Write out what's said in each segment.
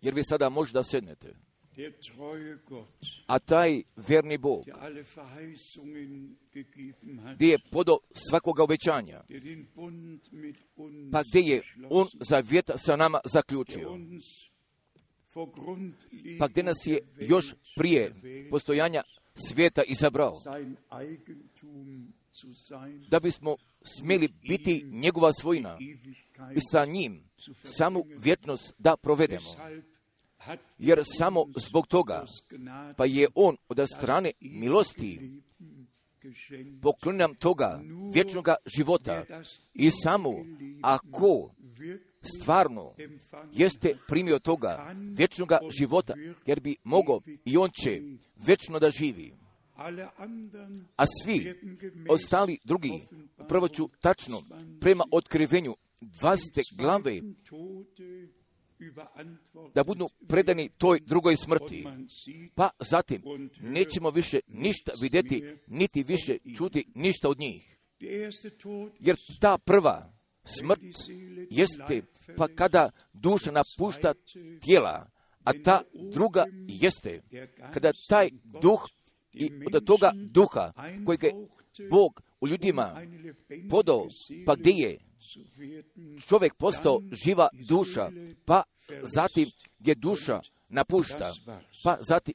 jer vi sada možda sednete. A taj verni Bog, gdje je podo svakoga obećanja, pa gdje je On zavjet sa nama zaključio, pa gdje nas je još prije postojanja svijeta izabrao, da bismo smjeli biti njegova svojina i sa njim samu vjetnost da provedemo. Jer samo zbog toga, pa je On od strane milosti poklon toga vječnoga života i samo ako stvarno jeste primio toga vječnoga života, jer bi mogao i on će vječno da živi. A svi ostali drugi, prvo ću tačno, prema otkrivenju 20. glave, da budu predani toj drugoj smrti. Pa zatim nećemo više ništa vidjeti, niti više čuti ništa od njih. Jer ta prva smrt jeste pa kada duša napušta tijela, a ta druga jeste kada taj duh i od toga duha kojeg je Bog u ljudima podao, pa gdje je? Čovjek postao živa duša, pa zatim gdje duša napušta, pa zatim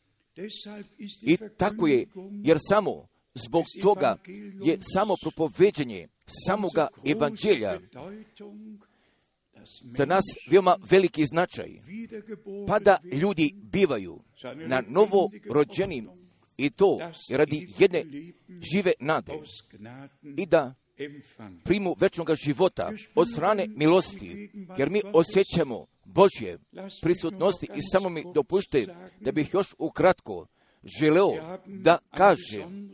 i tako je, jer samo zbog toga je samo propoveđenje samoga evanđelja za nas veoma veliki značaj, pa da ljudi bivaju na novo rođenim i to radi jedne žive nade. i da primu večnog života od strane milosti, jer mi osjećamo Božje prisutnosti i samo mi dopušte da bih još ukratko želeo da kažem,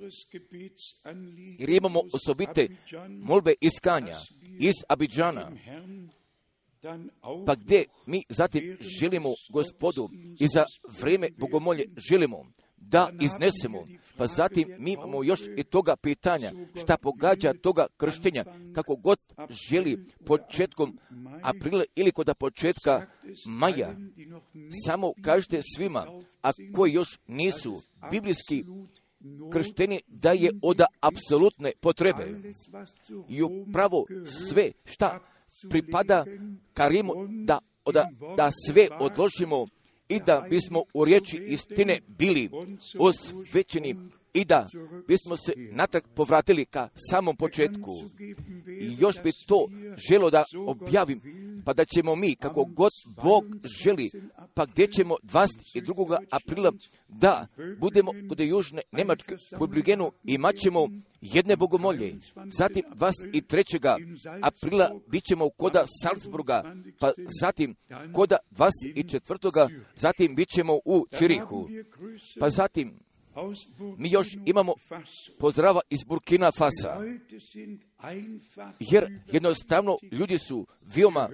jer imamo osobite molbe iskanja iz Abidžana, pa gdje mi zatim želimo gospodu i za vrijeme bogomolje želimo da iznesemo, pa zatim mi imamo još i toga pitanja šta pogađa toga krštenja, kako god želi početkom aprila ili kod početka maja. Samo kažete svima, a koji još nisu biblijski kršteni, da je od apsolutne potrebe. I upravo sve šta pripada Karimu, da, da, da sve odložimo i da bismo u riječi istine bili osvećeni i da bismo se natrag povratili ka samom početku. I još bi to želo da objavim, pa da ćemo mi, kako god Bog želi, pa gdje ćemo 22. aprila da budemo kod Južne Njemačke u Brugenu imat ćemo jedne bogomolje. Zatim 23. aprila bit ćemo koda Salzburga, pa zatim koda 24. zatim bit ćemo u Cirihu. Pa zatim mi još imamo pozdrava iz Burkina Fasa, jer jednostavno ljudi su veoma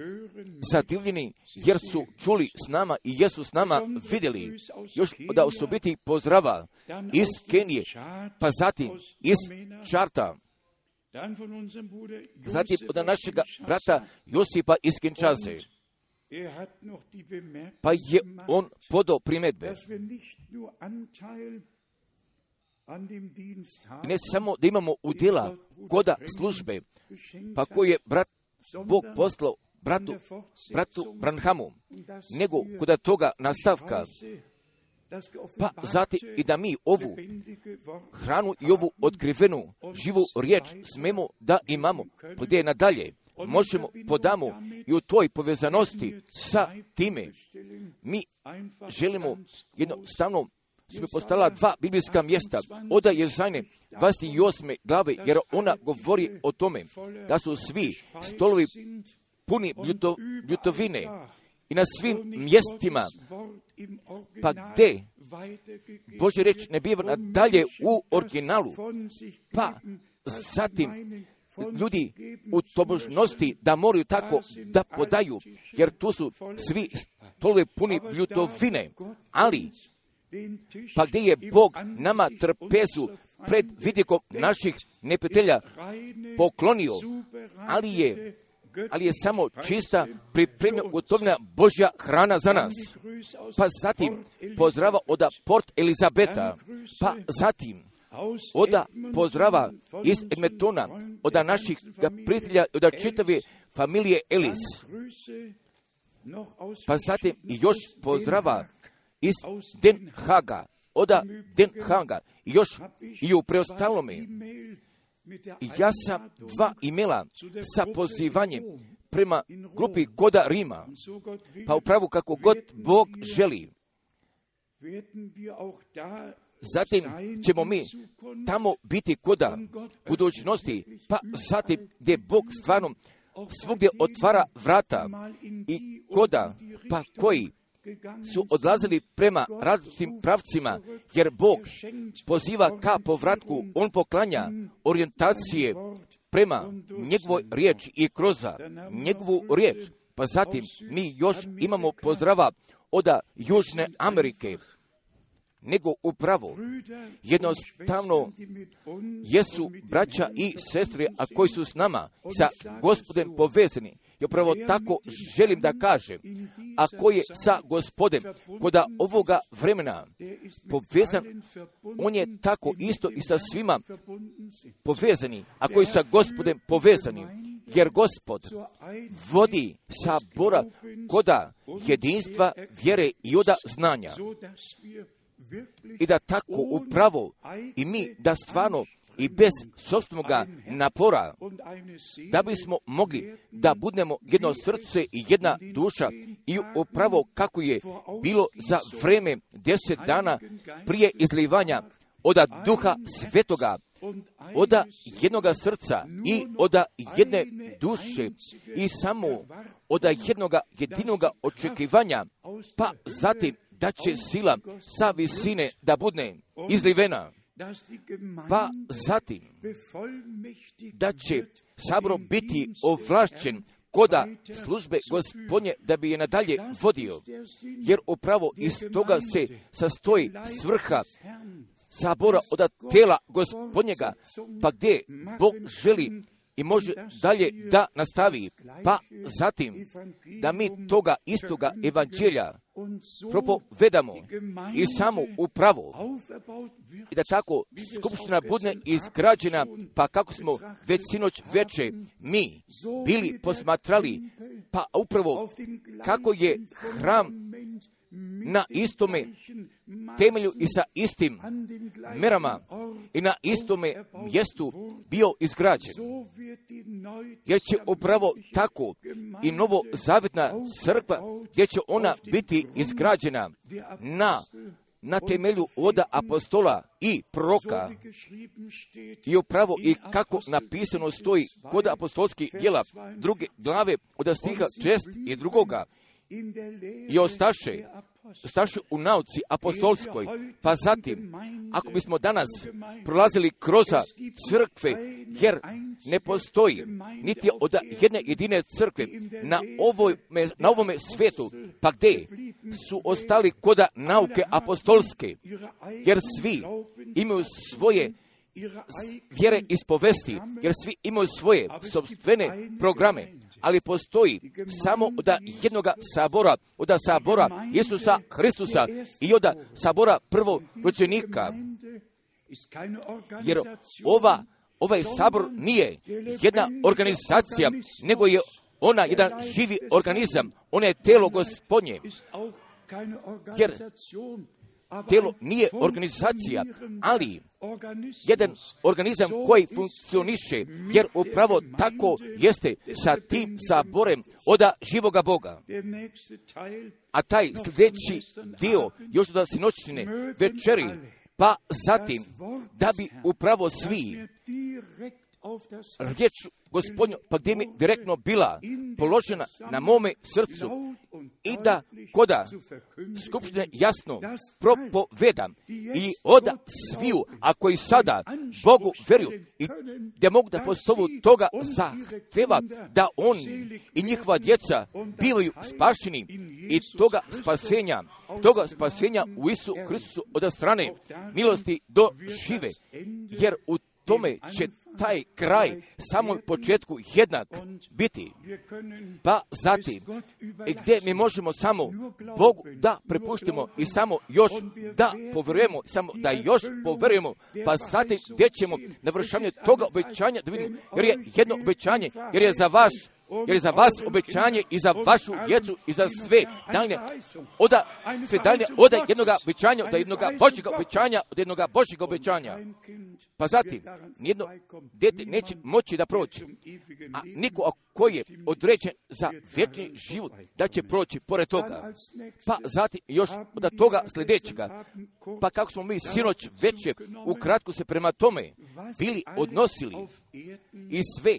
zadivljeni, jer su čuli s nama i jesu s nama vidjeli. još da osobiti pozdrava iz Kenije, pa zatim iz Čarta, zatim od našega brata Josipa iz Kinčaze, pa je on podao primedbe. Ne samo da imamo udjela koda službe, pa koji je brat Bog poslao bratu, bratu Branhamu, nego kod toga nastavka, pa zatim i da mi ovu hranu i ovu otkrivenu živu riječ smemo da imamo, gdje nadalje možemo podamo i u toj povezanosti sa time. Mi želimo jednostavno su postala dva biblijska mjesta. Oda je zajne 28. glave, jer ona govori o tome da su svi stolovi puni ljuto, ljutovine i na svim mjestima, pa gdje Bože reč ne biva dalje u originalu, pa zatim ljudi u tobožnosti da moraju tako da podaju, jer tu su svi stolovi puni ljutovine, ali pa gdje je Bog nama trpezu pred vidikom naših neprijatelja poklonio, ali je ali je samo čista pripremljena gotovina Božja hrana za nas. Pa zatim pozdrava od Port Elizabeta, pa zatim od pozdrava iz Edmetona, od naših prijatelja, od čitave familije Elis. Pa zatim još pozdrava iz Den Haga, od Den Haga, još i u preostalome. Ja sam dva imela sa pozivanjem prema grupi Koda Rima, pa upravo kako god Bog želi. Zatim ćemo mi tamo biti koda budućnosti, pa zatim gdje Bog stvarno svugdje otvara vrata i koda, pa koji su odlazili prema različitim pravcima, jer Bog poziva ka povratku, On poklanja orijentacije prema njegovoj riječi i kroz njegovu riječ. Pa zatim mi još imamo pozdrava od Južne Amerike, nego upravo jednostavno jesu braća i sestre, a koji su s nama, sa gospodem povezani. I upravo tako želim da kažem, ako je sa gospodem koda ovoga vremena povezan, on je tako isto i sa svima povezani, a koji sa gospodem povezani, jer gospod vodi sabora koda jedinstva, vjere i oda znanja. i da tako upravo i mi da stvarno i bez sobstvenog napora, da bismo mogli da budemo jedno srce i jedna duša i upravo kako je bilo za vreme deset dana prije izlivanja od duha svetoga, od jednoga srca i od jedne duše i samo od jednoga jedinoga očekivanja, pa zatim da će sila sa visine da budne izlivena, pa zatim da će sabro biti ovlašćen koda službe gospodnje da bi je nadalje vodio, jer upravo iz toga se sastoji svrha sabora od tela gospodnjega, pa gdje Bog želi i može dalje da nastavi, pa zatim da mi toga istoga evanđelja propovedamo i samo upravo. I da tako skupština bude izgrađena, pa kako smo već sinoć veče mi bili posmatrali, pa upravo kako je hram na istome temelju i sa istim merama i na istome mjestu bio izgrađen. Jer će upravo tako i novo zavjetna crkva gdje će ona biti izgrađena na na temelju voda apostola i proka i upravo i kako napisano stoji kod apostolskih djela druge glave od stiha čest i drugoga i ostaše, ostaše u nauci apostolskoj, pa zatim, ako bismo danas prolazili kroz crkve, jer ne postoji niti od jedne jedine crkve na, ovoj, na ovome svijetu, pa gdje su ostali koda nauke apostolske, jer svi imaju svoje vjere ispovesti, jer svi imaju svoje sobstvene programe, ali postoji samo od jednoga sabora, od sabora Isusa Hristusa i od sabora prvorođenika. Jer ova, ovaj sabor nije jedna organizacija, nego je ona jedan živi organizam, ona je telo gospodnje. Jer telo nije organizacija, ali jedan organizam koji funkcioniše, jer upravo tako jeste sa tim saborem oda živoga Boga. A taj sljedeći dio, još da sinoćne večeri, pa zatim, da bi upravo svi riječ gospodnju, pa gdje mi direktno bila položena na mome srcu i da koda skupštine jasno propovedam i od sviju, a koji sada Bogu veruju i da mogu da postovu toga zahteva da on i njihova djeca bivaju spašeni i toga spasenja, toga spasenja u Isu Hristusu od strane milosti do žive, jer u tome će taj kraj samom početku jednak biti. Pa zatim, gdje mi možemo samo Bogu da prepuštimo i samo još da povjerujemo, samo da još povjerujemo, pa zatim gdje ćemo navršavanje toga obećanja da vidimo, jer je jedno obećanje, jer je za vas jer je za vas obećanje i za vašu djecu i za sve daljne, oda, sve daljne, oda jednog obećanja, od jednog Božjega obećanja, od jednog Božjega obećanja. Pa zatim, nijedno djete neće moći da proći, a niko ko je određen za vječni život, da će proći pored toga. Pa zatim, još od toga sljedećega, pa kako smo mi sinoć veće ukratko se prema tome bili odnosili i sve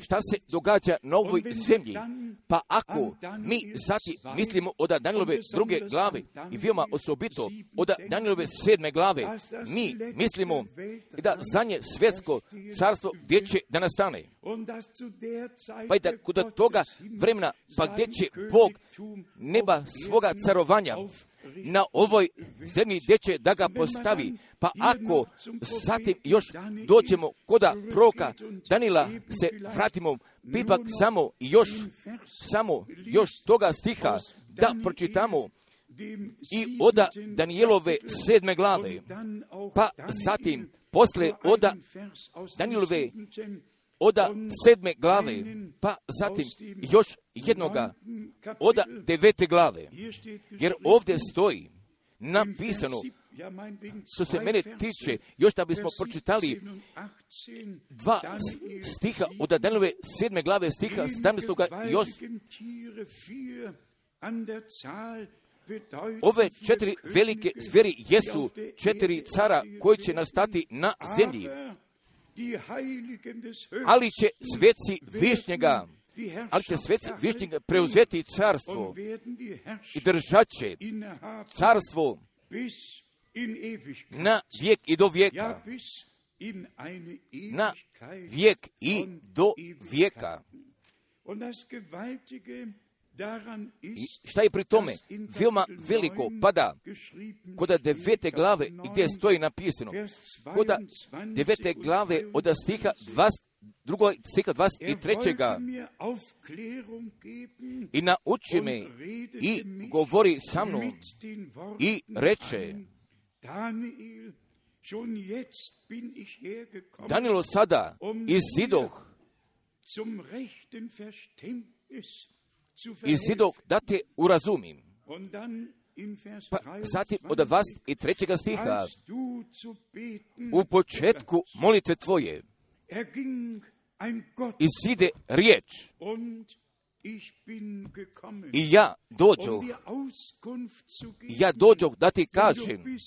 šta se događa na ovoj zemlji, pa ako mi zati mislimo od Danilove druge glave i veoma osobito od Danilove sedme glave, mi mislimo da zanje svjetsko carstvo gdje će da nastane. Pa i da kod toga vremena, pa gdje će Bog neba svoga carovanja na ovoj zemlji gdje će da ga postavi. Pa ako zatim još dođemo koda proka Danila se vratimo, ipak samo još, samo još toga stiha da pročitamo i oda Danijelove sedme glave, pa zatim posle oda Danijelove oda sedme glave, pa zatim još jednoga oda devete glave. Jer ovdje stoji napisano, što se mene tiče, još da bismo pročitali dva stiha od Danielove sedme glave stiha 17. još Ove četiri velike zveri jesu četiri cara koji će nastati na zemlji ali će sveci višnjega, ali će sveci višnjega preuzeti carstvo i držat će carstvo na vijek i do vijeka. Na vijek i do vijeka. I šta je pri tome? veoma veliko pada kod devete glave gdje stoji napisano. Kod devete glave od stiha 20, drugo stiha 23. I nauči me i govori sa mnom i reče Danilo sada iz zidoh i zidov da te urazumim. Pa zatim od vas i trećega stiha. U početku molite tvoje. Zide riječ. i ja dođu, ja dođu da ti kažem,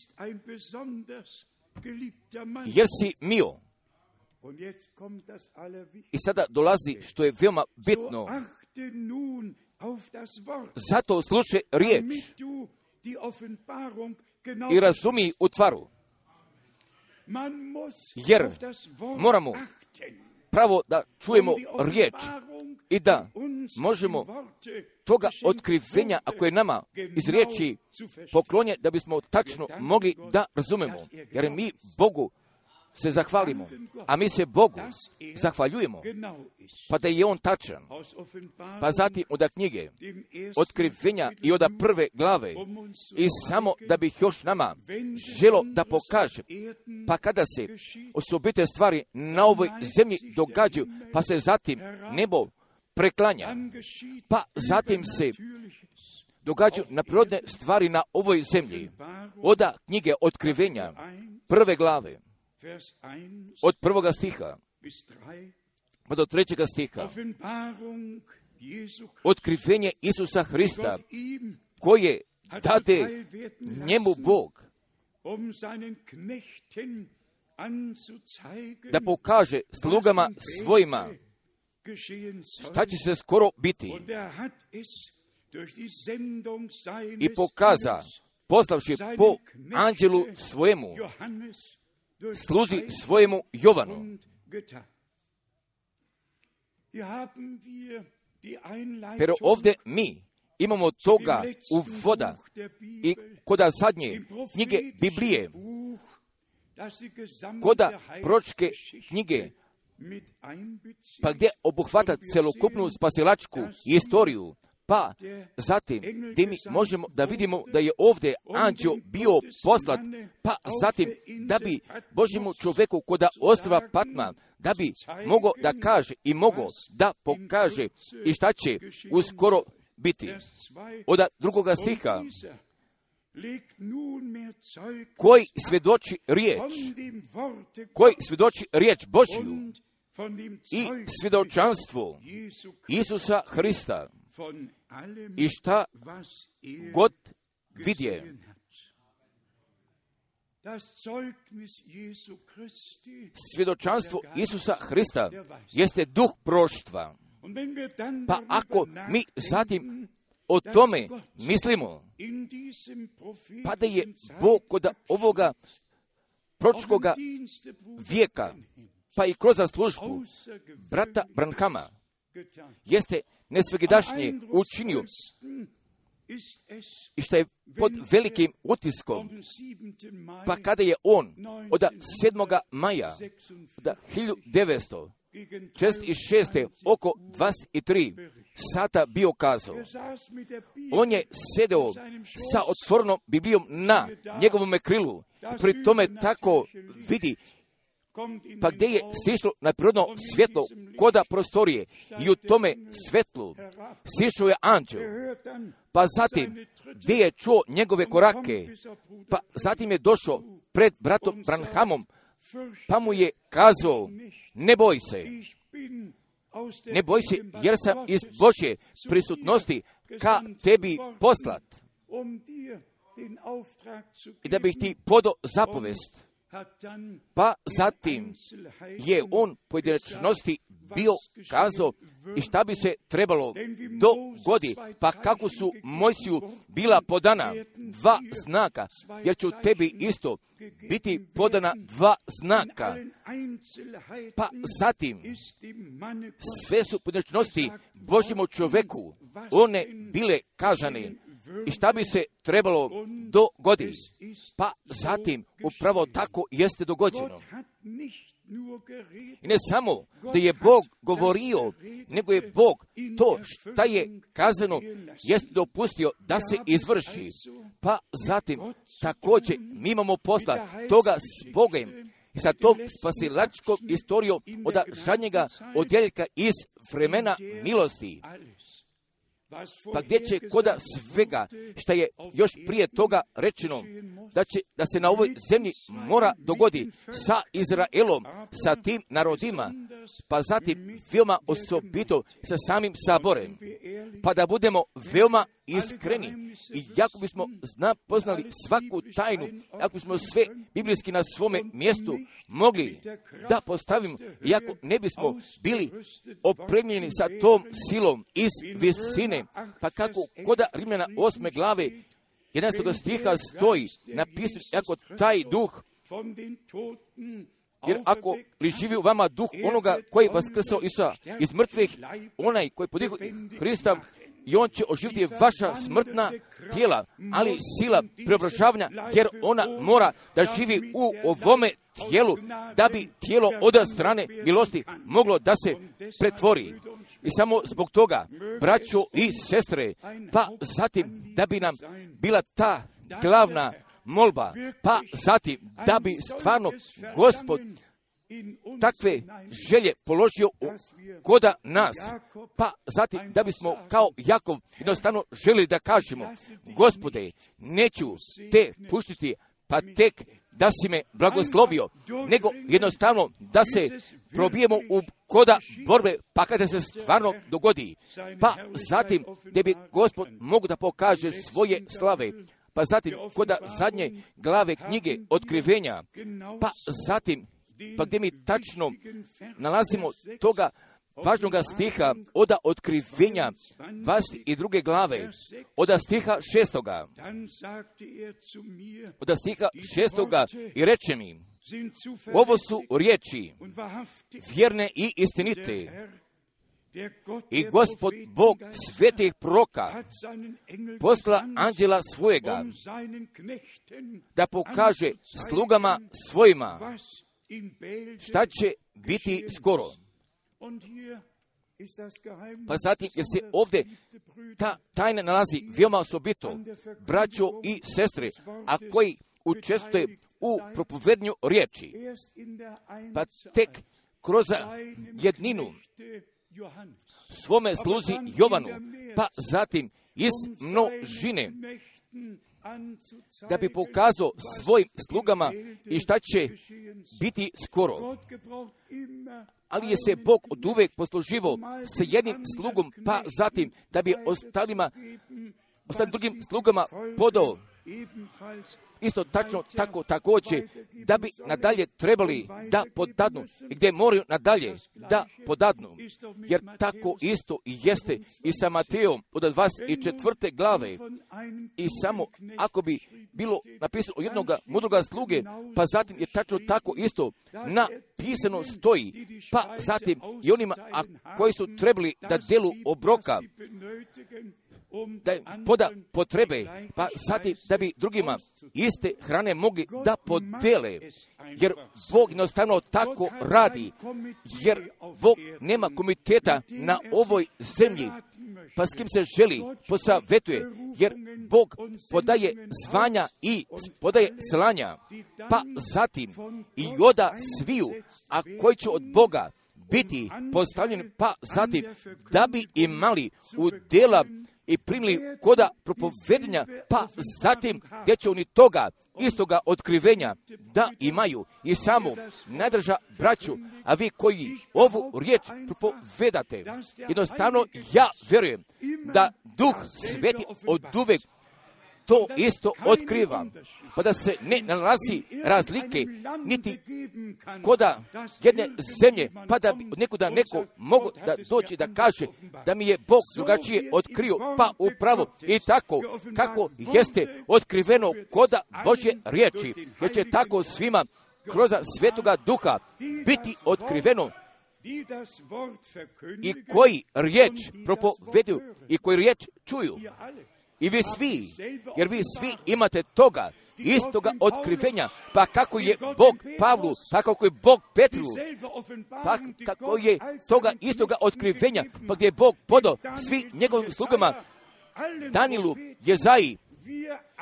jer si mio. I sada dolazi što je veoma bitno. Zato slušaj riječ i razumi u tvaru. Jer moramo pravo da čujemo riječ i da možemo toga otkrivenja, ako je nama iz riječi poklonje, da bismo tačno mogli da razumemo. Jer mi Bogu se zahvalimo, a mi se Bogu zahvaljujemo, pa da je On tačan. Pa zatim od knjige, otkrivenja i od prve glave, i samo da bih još nama želo da pokaže, pa kada se osobite stvari na ovoj zemlji događaju, pa se zatim nebo preklanja, pa zatim se događaju na prirodne stvari na ovoj zemlji. Oda knjige otkrivenja, prve glave, od prvoga stiha. pa do trećega stiha. Otkrivenje Isusa Hrista koje dade njemu Bog. da pokaže slugama svojima. šta će se skoro biti? I pokaza poslavši po anđelu svojemu sluzi svojemu Jovanu. Pero ovdje mi imamo toga u voda i koda zadnje knjige Biblije, koda pročke knjige, pa gdje obuhvata celokupnu spasilačku istoriju, pa zatim gdje mi možemo da vidimo da je ovdje anđeo bio poslat, pa zatim da bi Božjemu čovjeku koda ostrava Patma, da bi mogao da kaže i mogao da pokaže i šta će uskoro biti. Vers 2. Od drugoga stiha, koji svjedoči riječ, koji svjedoči riječ Božju i Jesu Isusa Hrista i šta er god vidje. Svjedočanstvo Isusa Hrista jeste duh proštva. Pa ako mi zatim o tome mislimo, pa da je Bog kod ovoga pročkoga vijeka, pa i kroz službu brata Branhama, jeste nesvegidašnje učinio es i što je pod velikim utiskom, am 7. Mai pa kada je on od 7. maja 46 od 1900 gegen 46. oko 23 sata bio kazao. On je sedeo sa otvornom Biblijom na njegovom krilu. Pri tome tako vidi pa gdje je sišlo na prirodno svjetlo koda prostorije i u tome svetlu sišao je anđel. Pa zatim gdje je čuo njegove korake, pa zatim je došao pred bratom Branhamom, pa mu je kazao, ne boj se, ne boj se, jer sam iz Božje prisutnosti ka tebi poslat. um i da bih ti podo zapovest. Pa in zatim je on pojedinačnosti bio kazao i šta bi se trebalo dogodi, pa kako su Mojsiju bila podana dva znaka, jer će u tebi isto biti podana dva znaka. Pa zatim sve su pojedinačnosti Božjemu čoveku, one bile kazane i šta bi se trebalo dogodi. Pa zatim upravo tako jeste dogođeno. I ne samo da je Bog govorio, nego je Bog to šta je kazano, jest dopustio da se izvrši. Pa zatim također mi imamo posla toga s Bogem i sa tom spasilačkom istorijom od žadnjega odjeljka iz vremena milosti. Pa gdje će koda svega što je još prije toga rečeno da, će, da se na ovoj zemlji mora dogodi sa Izraelom, sa tim narodima, pa zatim veoma osobito sa samim saborem, pa da budemo veoma iskreni i jako bismo zna, poznali svaku tajnu, ako bismo sve biblijski na svome mjestu mogli da postavimo, iako ne bismo bili opremljeni sa tom silom iz visine, pa kako koda Rimljana osme glave 11. stiha stoji napisano ako taj duh jer ako li živi u vama duh onoga koji vas krsao Isusa iz mrtvih, onaj koji podihu Hrista, i on će oživiti vaša smrtna tijela, ali sila preobražavanja, jer ona mora da živi u ovome tijelu, da bi tijelo od strane milosti moglo da se pretvori. I samo zbog toga, braćo i sestre, pa zatim da bi nam bila ta glavna molba, pa zatim da bi stvarno gospod takve želje položio koda nas, pa zatim da bismo kao Jakov jednostavno želi da kažemo, gospode, neću te puštiti, pa tek da si me blagoslovio, nego jednostavno da se probijemo u koda borbe, pa kada se stvarno dogodi, pa zatim da bi gospod mogu da pokaže svoje slave, pa zatim koda zadnje glave knjige otkrivenja, pa zatim pa gdje mi tačno nalazimo toga važnog stiha oda otkrivenja vas i druge glave, oda stiha šestoga, oda stiha šestoga i reče mi, ovo su riječi vjerne i istinite, i gospod Bog svetih proka posla anđela svojega da pokaže slugama svojima šta će biti skoro. Pa zatim, jer se ovdje ta tajna nalazi veoma osobito, braćo i sestre, a koji učestvuje u propovednju riječi, pa tek kroz jedninu svome sluzi Jovanu, pa zatim iz množine, da bi pokazao svojim slugama i šta će biti skoro. Ali je se Bog od uvek posluživao sa jednim slugom, pa zatim da bi ostalima, ostalim drugim slugama podao isto tačno tako također da bi nadalje trebali da podadnu i gdje moraju nadalje da podadnu jer tako isto i jeste i sa Mateom od 24. glave von einem i samo ako bi bilo napisano jednog mudroga sluge, pa zatim je tačno tako isto napisano stoji, pa zatim i onima koji su trebali da delu obroka, da im poda potrebe, pa zatim da bi drugima iste hrane mogli da podele, jer Bog jednostavno tako radi, jer Bog nema komiteta na ovoj zemlji, pa s kim se želi posavetuje, jer Bog podaje zvanja i podaje slanja, pa zatim i oda sviju, a koji će od Boga biti postavljeni, pa zatim da bi imali u dela i primili koda propovedenja, pa zatim gdje će oni toga istoga otkrivenja da imaju? I samo najdrža braću, a vi koji ovu riječ propovedate, jednostavno ja vjerujem da duh sveti od uvek to isto otkriva, pa da se ne nalazi razlike niti koda jedne zemlje, pa da nekuda neko mogu da doći da kaže da mi je Bog drugačije otkrio, pa upravo i tako kako jeste otkriveno koda Božje riječi, jer će tako svima kroz svetoga duha biti otkriveno. i koji riječ propoveduju i koji riječ čuju. I vi svi, jer vi svi imate toga, istoga otkrivenja, pa kako je Bog Pavlu, pa kako je Bog Petru, pa kako je toga istoga otkrivenja, pa gdje je Bog podao svi njegovim slugama, Danilu, Jezaji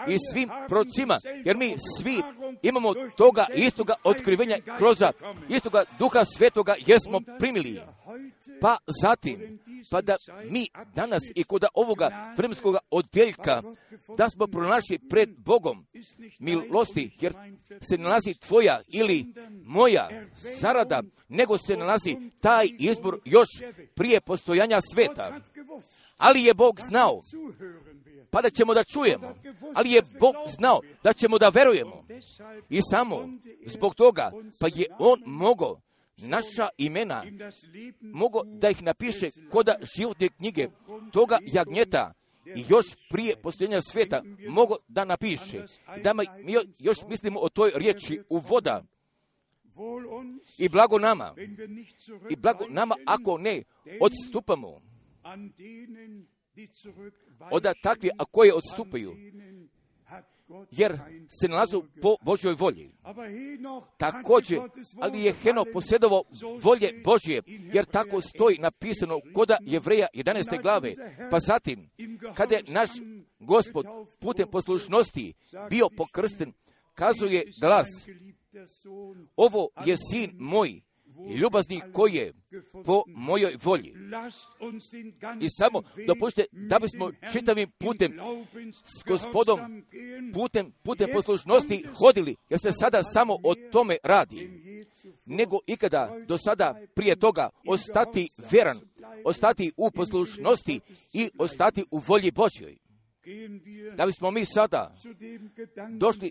i svim procima, jer mi svi imamo toga istoga otkrivenja kroz istoga duha svetoga jesmo primili. Pa zatim, pa da mi danas i kod ovoga vremenskog odjeljka, da smo pronašli pred Bogom milosti, jer se nalazi tvoja ili moja zarada, nego se nalazi taj izbor još prije postojanja sveta. Ali je Bog znao, pa da ćemo da čujemo, ali je Bog znao da ćemo da verujemo. I samo zbog toga, pa je On mogao naša imena, mogo da ih napiše koda životne knjige toga jagnjeta i još prije postojenja sveta mogo da napiše. Da mi još mislimo o toj riječi u voda. I blago nama, i blago nama ako ne odstupamo od takvi, a koje odstupaju, jer se nalazu po Božoj volji. Također, ali je Heno posjedovo volje Božje, jer tako stoji napisano koda Jevreja 11. glave. Pa zatim, kada je naš gospod putem poslušnosti bio pokrsten, kazuje glas, ovo je sin moj, ljubazni koji je po mojoj volji. I samo dopušte da bismo čitavim putem s gospodom, putem, putem poslušnosti hodili, jer se sada samo o tome radi. Nego ikada do sada prije toga ostati veran, ostati u poslušnosti i ostati u volji Božjoj. Da bismo mi sada došli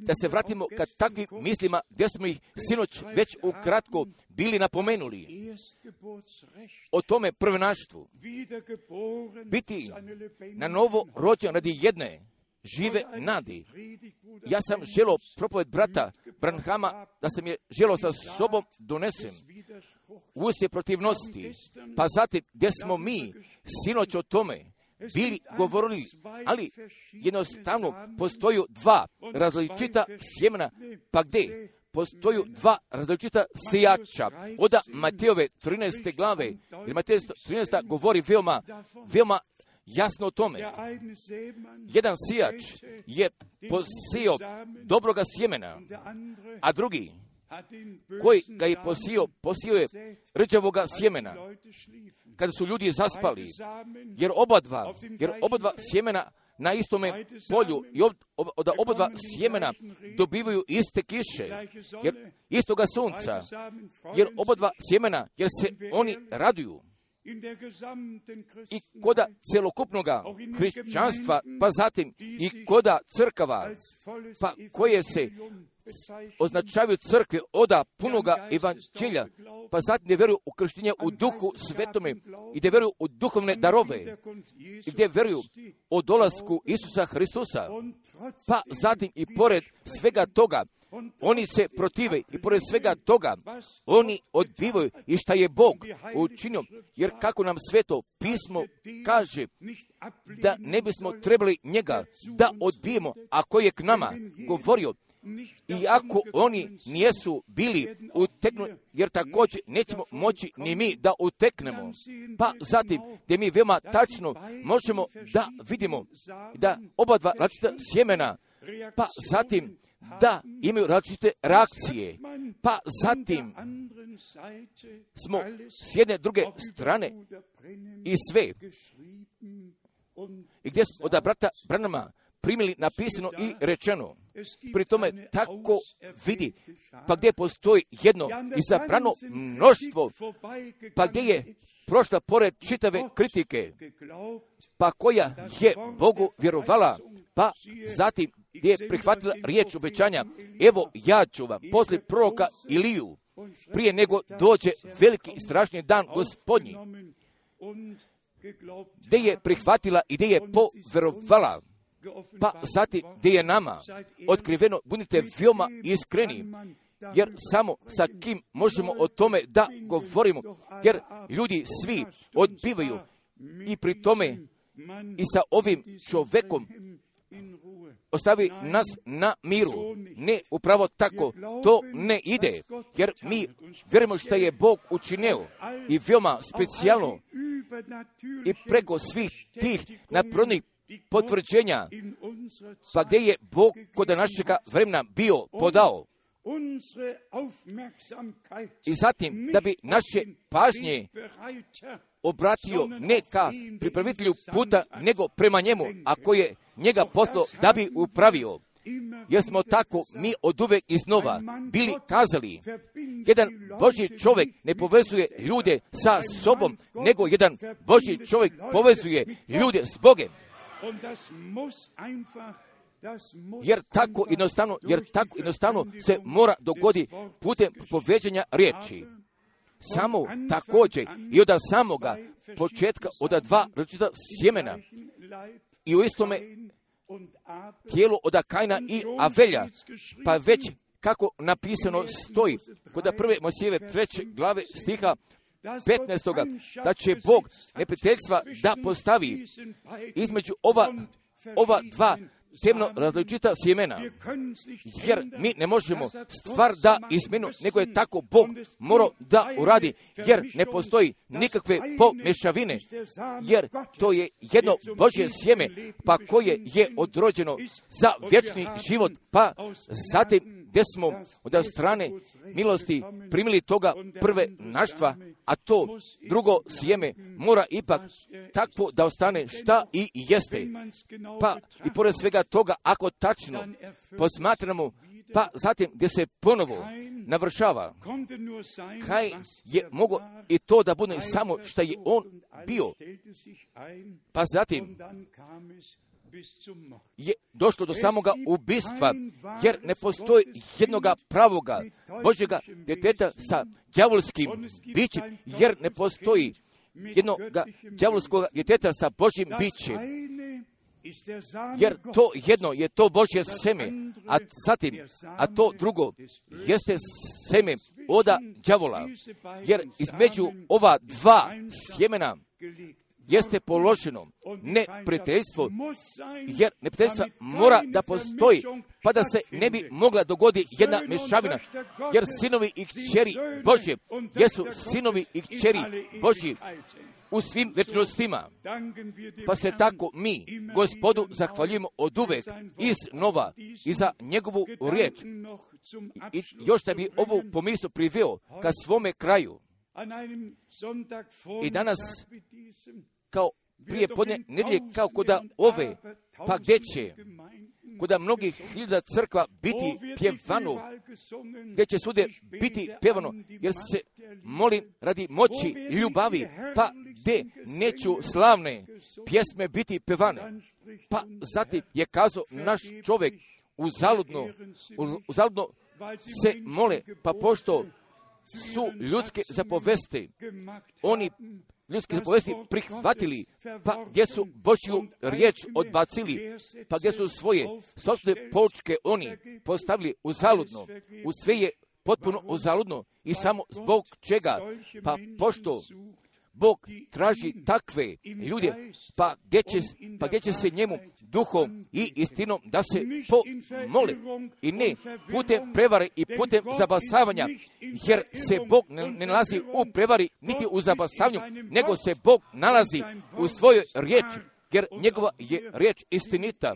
da se vratimo ka takvim mislima gdje smo ih sinoć već ukratko bili napomenuli. O tome prvenaštvu. Biti na novo rođen radi jedne žive nadi. Ja sam želo propoved brata Branhama da sam je želo sa sobom donesem. Usje protivnosti. Pa zatim gdje smo mi? sinoć o tome bili govorili, ali jednostavno postoju dva različita sjemena, pa gdje? postoju dva različita sijača. Oda Matejove 13. glave, jer Matej 13. govori veoma, veoma jasno o tome. Jedan sijač je posio dobroga sjemena, a drugi koji ga je posio, posio je rđavoga sjemena, kada su ljudi zaspali. Jer oba dva, jer oba dva sjemena na istome polju i ob, da oba dva sjemena dobivaju iste kiše, jer istoga sunca, jer oba dva sjemena, jer se oni raduju. I koda celokupnoga hrišćanstva, pa zatim i koda crkava, pa koje se. Označavaju crkve oda punoga evanđelja, pa zatim gdje vjeruju u krštenje u duhu svetome i gdje vjeruju u duhovne darove, i gdje vjeruju o dolasku Isusa Hristusa, pa zatim i pored svega toga, oni se protive i pored svega toga, oni odbivaju i šta je Bog učinio, jer kako nam sveto pismo kaže, da ne bismo trebali njega da odbijemo, ako je k nama govorio, iako oni nijesu bili uteknu, jer također nećemo moći ni mi da uteknemo. Pa zatim, gdje mi veoma tačno možemo da vidimo da oba dva različita sjemena, pa zatim da imaju različite reakcije, pa zatim smo s jedne druge strane i sve, i gdje smo od brata Branama primili napisano i rečeno. Pri tome tako vidi, pa gdje postoji jedno izabrano mnoštvo, pa gdje je prošla pored čitave kritike, pa koja je Bogu vjerovala, pa zatim gdje je prihvatila riječ obećanja, evo ja ću vam poslije proroka Iliju, prije nego dođe veliki i strašni dan gospodnji, gdje je prihvatila i gdje je povjerovala, pa zatim gdje je nama otkriveno, budite veoma iskreni, jer samo sa kim možemo o tome da govorimo, jer ljudi svi odbivaju i pri tome i sa ovim čovekom ostavi nas na miru. Ne, upravo tako, to ne ide, jer mi vjerujemo što je Bog učinio i veoma specijalno i preko svih tih napravnih potvrđenja, pa gdje je Bog kod našega vremena bio podao. I zatim, da bi naše pažnje obratio ne ka pripravitelju puta, nego prema njemu, ako je njega poslao da bi upravio. Jer smo tako mi od uvek iznova bili kazali, jedan Božji čovjek ne povezuje ljude sa sobom, nego jedan Božji čovjek povezuje ljude s Bogem. Jer tako jednostavno, jer tako jednostavno se mora dogodi putem poveđanja riječi. Samo također i od samoga početka od dva različita sjemena. I u istome tijelu od Kajna i Avelja, pa već kako napisano stoji kod prve Mosijeve treće glave stiha 15. da će Bog neprijateljstva da postavi između ova, ova dva temno različita sjemena, jer mi ne možemo stvar da izmenu, nego je tako Bog morao da uradi, jer ne postoji nikakve pomešavine, jer to je jedno Božje sjeme, pa koje je odrođeno za vječni život, pa zatim gdje smo od strane milosti primili toga prve naštva, a to drugo sjeme mora ipak takvo da ostane šta i jeste. Pa i pored svega toga, ako tačno posmatramo, pa zatim gdje se ponovo navršava, kaj je mogo i to da bude samo što je on bio, pa zatim je došlo do samoga ubistva, jer ne postoji jednoga pravoga Božjega djeteta sa đavolskim bićem, jer ne postoji jednoga đavolskog djeteta sa Božjim bićem. Jer to jedno je to Božje seme, a zatim, a to drugo jeste seme oda đavola. Jer između ova dva sjemena jeste položeno neprijateljstvo, jer neprijateljstva damit mora da postoji, pa da se ne bi mogla dogodi jedna mešavina, jer sinovi i kćeri Božje jesu sinovi i kćeri Ewigkeiten. u svim večnostima. Pa se tako mi, gospodu, zahvaljujemo od uvek iz nova i za njegovu riječ. I još da bi ovu pomislu priveo ka svome kraju, I danas, kao prije podne nedjelje, kao koda ove, pa gdje će, koda mnogih hiljada crkva biti pjevano, gdje će svude biti pjevano, jer se molim radi moći ljubavi, pa gdje neću slavne pjesme biti pjevane. Pa zatim je kazao naš čovjek uzaludno, uzaludno se mole, pa pošto su ljudske zapovesti, oni ljudske zapovesti prihvatili, pa gdje su Božju riječ odbacili, pa gdje su svoje sobstvene počke oni postavili uzaludno, u sve je potpuno uzaludno i samo zbog čega, pa pošto Bog traži takve ljude, pa gdje će, pa gdje će se njemu duhom i istinom da se pomole i ne putem prevare i putem zabasavanja, jer se Bog ne, ne nalazi u prevari niti u zabasavanju, nego se Bog nalazi u svojoj riječi, jer njegova je riječ istinita,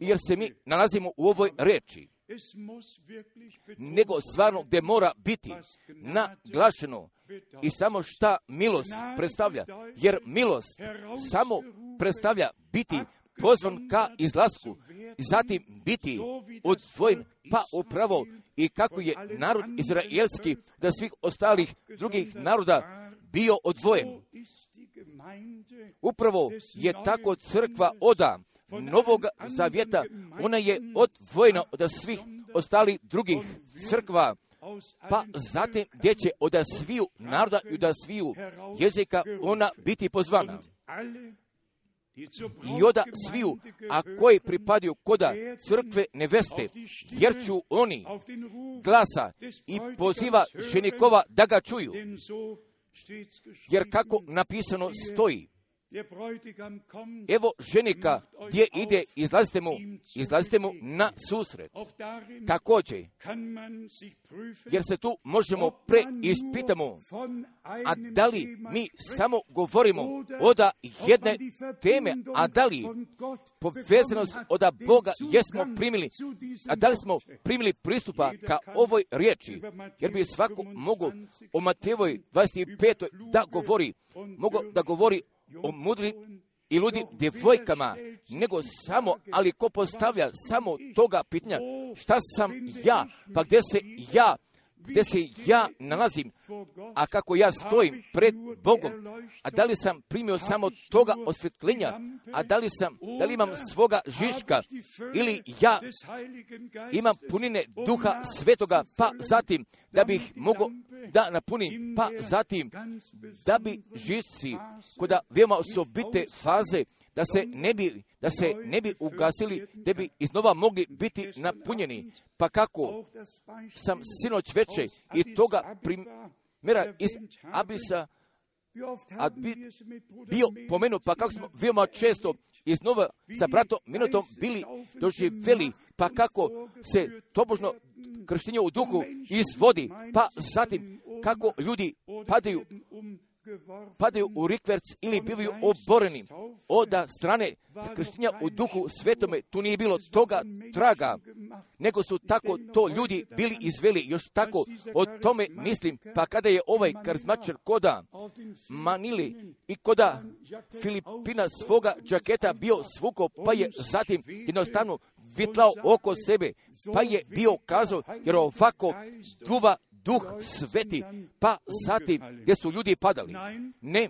jer se mi nalazimo u ovoj riječi. nego stvarno gdje mora biti naglašeno i samo šta milost predstavlja. Jer milost samo predstavlja biti pozvan ka izlasku, zatim biti odvojen pa upravo i kako je narod izraelski da svih ostalih drugih naroda bio odvojen. Upravo je tako crkva oda Novog Zavjeta, ona je odvojena od svih ostalih drugih crkva, pa zatim gdje će od sviju naroda i od sviju jezika ona biti pozvana. I oda sviju, a koji pripadaju koda crkve neveste, jer ću oni glasa i poziva ženikova da ga čuju. Jer kako napisano stoji, Evo ženika gdje ide, izlazite mu, izlazite mu na susret. Također, jer se tu možemo preispitamo, a da li mi samo govorimo od jedne teme, a da li povezanost od Boga jesmo primili, a da li smo primili pristupa ka ovoj riječi, jer bi svako mogu o Matevoj 25. da govori, mogu da govori o mudri i ludi djevojkama, nego samo, ali ko postavlja samo toga pitanja, šta sam ja, pa gdje se ja, gdje se ja nalazim, a kako ja stojim pred Bogom, a da li sam primio samo toga osvjetljenja, a da li sam, da li imam svoga žiška, ili ja imam punine duha svetoga, pa zatim da bih mogao da napunim, pa zatim da bi žišci kod veoma osobite faze da se ne bi, da se ne bi ugasili, da bi iznova mogli biti napunjeni. Pa kako sam sinoć veče i toga primjera iz Abisa a bi, bio pomenut, pa kako smo veoma često iznova sa bratom minutom bili doživjeli, pa kako se tobožno krštenje u duhu izvodi, pa zatim kako ljudi padaju padaju u rikverc ili bivaju oboreni od strane krštenja u duhu svetome, tu nije bilo toga traga, nego su tako to ljudi bili izveli, još tako. o tome mislim, pa kada je ovaj karizmačar koda Manili i koda Filipina svoga džaketa bio svuko, pa je zatim jednostavno vitlao oko sebe, pa je bio kazao, jer ovako duva duh sveti, pa zatim gdje su ljudi padali. Ne,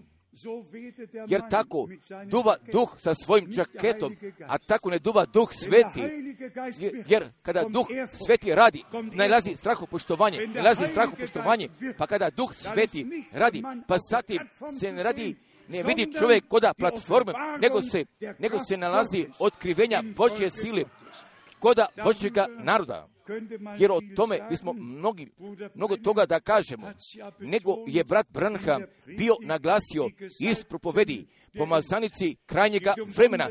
jer tako duva duh sa svojim džaketom, a tako ne duva duh sveti. Jer kada duh sveti radi, najlazi strahopoštovanje, najlazi strahopoštovanje, pa kada duh sveti radi, pa zatim se ne radi ne vidi čovjek koda platforme, nego se, nego se nalazi otkrivenja Božje sile, koda Božjega naroda. Jer o tome bismo mnogi, mnogo toga da kažemo. Nego je brat Branham bio naglasio iz propovedi pomazanici krajnjega vremena,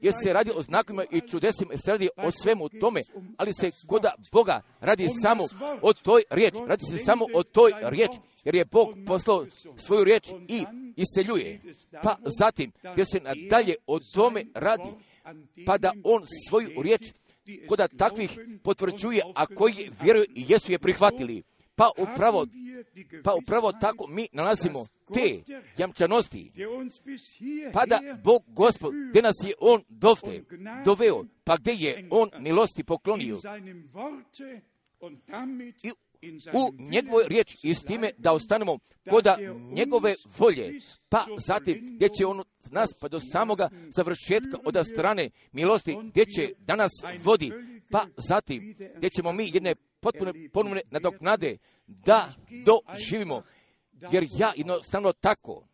jer se radi o znakovima i čudesima, jer se radi o svemu tome, ali se koda Boga radi samo o toj riječ, radi se samo o toj riječ, jer je Bog poslao svoju riječ i iseljuje. Pa zatim, gdje se nadalje o tome radi, pa da on svoju riječ koda takvih potvrđuje, a koji vjeruju i jesu je prihvatili. Pa upravo, pa upravo tako mi nalazimo te jamčanosti. Pa da Bog Gospod, gdje nas je On dovde, doveo, pa gdje je On milosti poklonio. I u njegovoj riječi i s time da ostanemo koda njegove volje, pa zatim gdje će on nas pa do samoga završetka od strane milosti, gdje će danas vodi, pa zatim gdje ćemo mi jedne potpune ponovne nadoknade da doživimo. Jer ja jednostavno tako,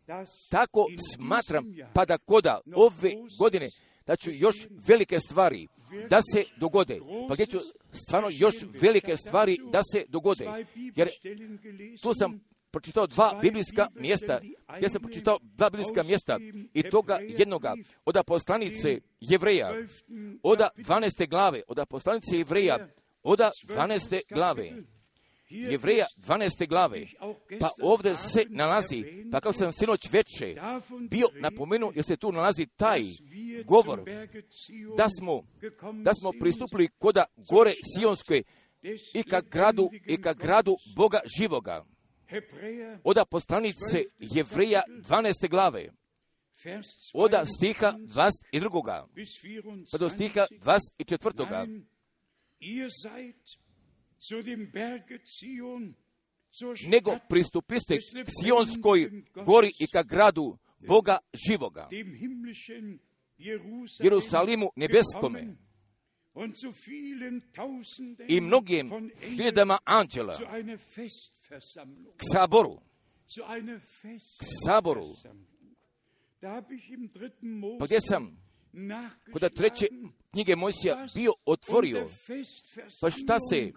tako smatram, pa da koda ove godine da ću još velike stvari da se dogode. Pa gdje ću stvarno još velike stvari da se dogode. Jer tu sam pročitao dva biblijska mjesta, gdje sam pročitao dva biblijska mjesta i toga jednoga od poslanice Jevreja, od 12. glave, od poslanice Jevreja, od 12. glave. Jevreja 12. glave, pa ovdje se nalazi, pa kao sam sinoć veće bio napomenuo, jer se tu nalazi taj govor, da smo, da smo pristupili koda gore Sionske i ka gradu, i ka gradu Boga živoga. Oda poslanice Jevreja 12. glave, oda stiha 22. pa do stiha 24 nego pristupiste k Sionskoj gori i ka gradu Boga živoga, Jerusalimu nebeskome. i mnogim hiljadama anđela. k saboru, k saboru. Pa gdje sam? Kod treće knjige Mojsija bio otvorio, pa šta se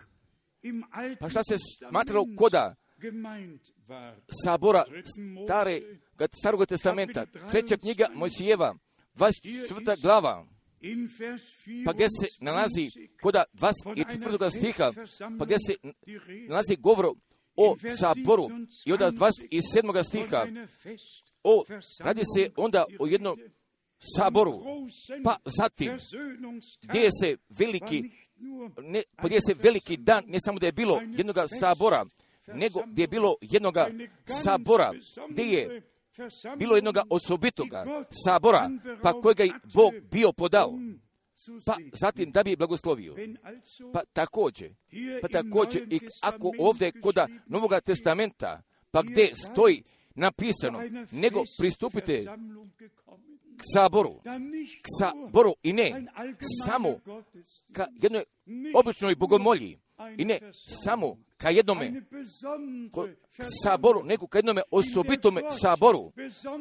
pa šta se smatralo koda? sabora stare, starog testamenta, treća knjiga Mojsijeva, 24. glava, pa gdje se nalazi koda 24. stiha, pa gdje se nalazi govor o saboru? I od 27. stiha, o, radi se onda o jednom saboru, pa zatim gdje se veliki ne, gdje se veliki dan, ne samo da je bilo jednog sabora, nego gdje je bilo jednog sabora, gdje je bilo jednog osobitoga sabora, pa kojega je Bog bio podao. Pa zatim da bi blagoslovio. Pa također, pa također i ako ovdje koda Novoga testamenta, pa gdje stoji napisano, nego pristupite k saboru, k saboru. I ne samo ka jednoj običnoj bogomolji. i ne samo ka jednome saboru, nego ka jednome osobitome saboru,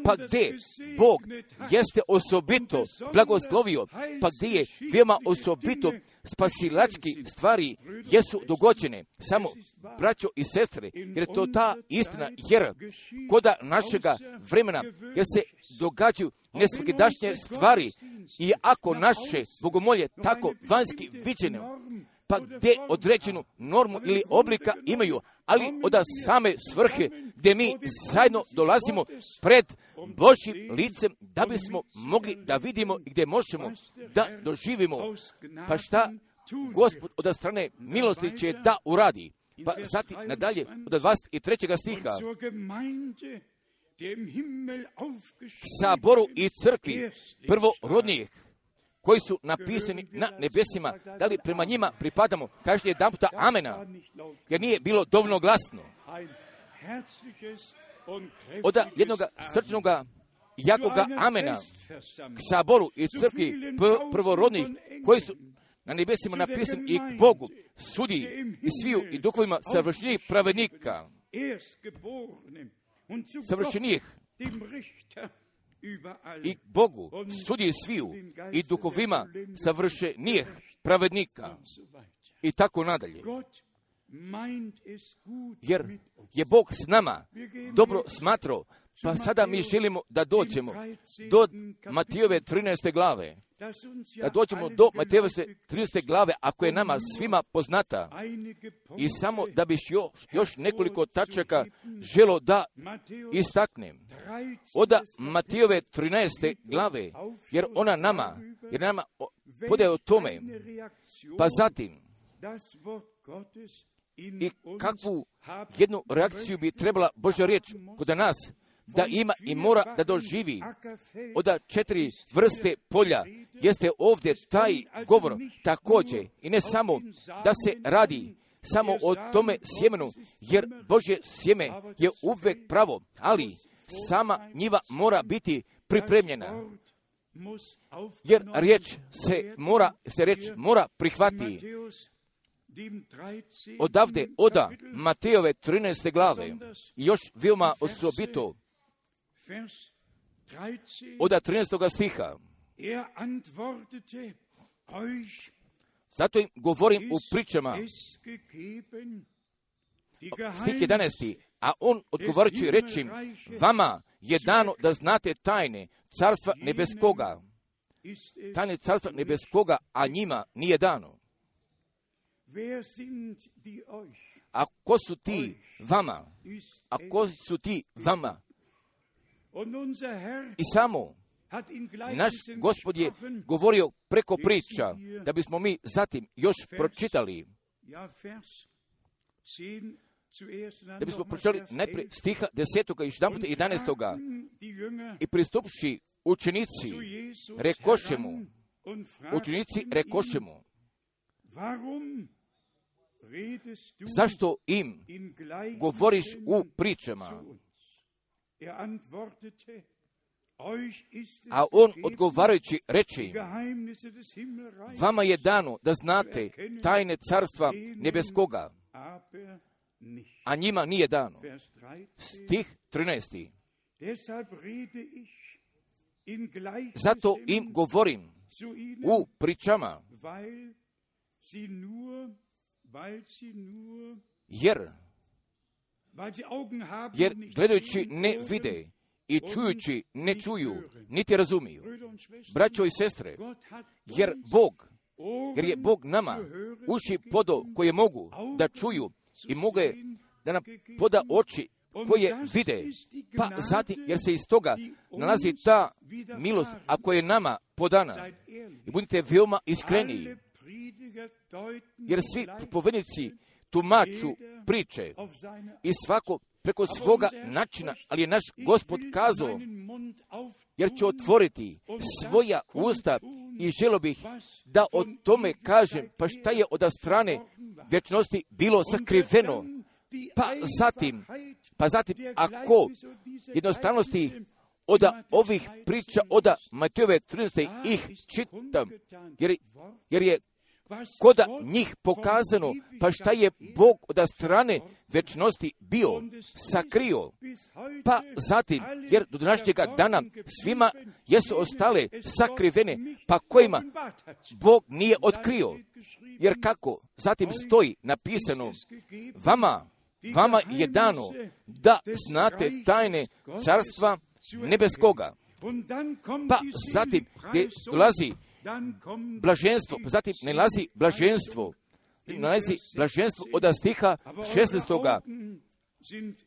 pa gdje Bog jeste osobito blagoslovio, pa gdje je veoma osobito spasilački stvari jesu dogođene. Samo, braćo i sestre, jer je to ta istina, jer koda našega vremena, jer se događaju nesvakidašnje stvari i ako naše bogomolje tako vanjski viđene, pa gdje određenu normu ili oblika imaju, ali od same svrhe gdje mi zajedno dolazimo pred Božjim licem da bismo mogli da vidimo i gdje možemo da doživimo. Pa šta Gospod od strane milosti će da uradi. Pa zatim nadalje od 23. stiha saboru i crkvi prvorodnijih koji su napisani na nebesima, da li prema njima pripadamo, kažete jedan puta amena, jer nije bilo dovoljno glasno. Od jednog srčnog jakoga amena k saboru i crkvi prvorodnih koji su na nebesima napisani i k Bogu, sudi i sviju i duhovima savršenih pravednika, savršenih i Bogu, sudi sviju i duhovima savršenih pravednika. i tako nadalje. Jer je Bog s nama dobro smatrao, pa sada mi želimo da dođemo do Matijove 13. glave, da dođemo do Matijove geläufig 13. glave, ako je nama svima poznata. I samo da biš još, još nekoliko tačaka želo da istaknem. 13. Oda Matijove 13. glave, jer ona nama, jer nama podaje o tome, pa zatim i kakvu jednu reakciju bi trebala Božja riječ kod nas da ima i mora da doživi od četiri vrste polja. jeste ovdje taj govor? Također. I ne samo da se radi samo o tome sjemenu, jer Božje sjeme je uvek pravo, ali sama njiva mora biti pripremljena, jer riječ se mora, se riječ mora prihvati odavde, oda Matejove 13. glave, i još veoma osobito oda 13. stiha. Er Zato im govorim u pričama, stih Geheimnisse 11. A on odgovarajući reći, vama je dano da znate tajne carstva nebeskoga, tajne carstva nebeskoga, a njima nije dano. A ko su ti vama? A ko su ti vama? I samo naš gospod je govorio preko priča, da bismo mi zatim još pročitali, ja, Vers 10 zuerst, und dann da bismo pročitali najprije 11. stiha 10. i još jedan Und puta 11. fragten die Jünger I pristupši učenici, rekoše mu, učenici rekoše mu, zašto im govoriš u pričama? Er A on odgovarajući reči, vama je dano da znate tajne carstva nebeskoga, a njima nije dano. Vers 13. Stih 13. Deshalb rede ich in Gleichnissen Zato im govorim u pričama, jer, jer gledajući ne vide i čujući ne čuju, niti razumiju. Braćo i sestre, jer Bog, jer je Bog nama uši podo koje mogu da čuju i mogu da nam poda oči koje vide, pa zatim, jer se iz toga nalazi ta milost, ako je nama podana. I budite veoma deuten jer svi povjednici tumaču priče i svako preko svoga načina, ali je naš gospod kazao, jer će otvoriti svoja usta i želo bih da o tome kažem, pa šta je od strane vječnosti bilo sakriveno, pa zatim, pa zatim, ako jednostavnosti od ovih priča, od Matejove 13. ih čitam, jer, jer je koda njih pokazano, pa šta je Bog od strane večnosti bio sakrio, pa zatim, jer do današnjega dana svima jesu ostale sakrivene, pa kojima Bog nije otkrio. Jer kako zatim stoji napisano, vama, vama je dano da znate tajne carstva nebeskoga. Pa zatim gdje dolazi blaženstvo, pa zatim ne lazi blaženstvo, nalazi blaženstvo od stiha 16.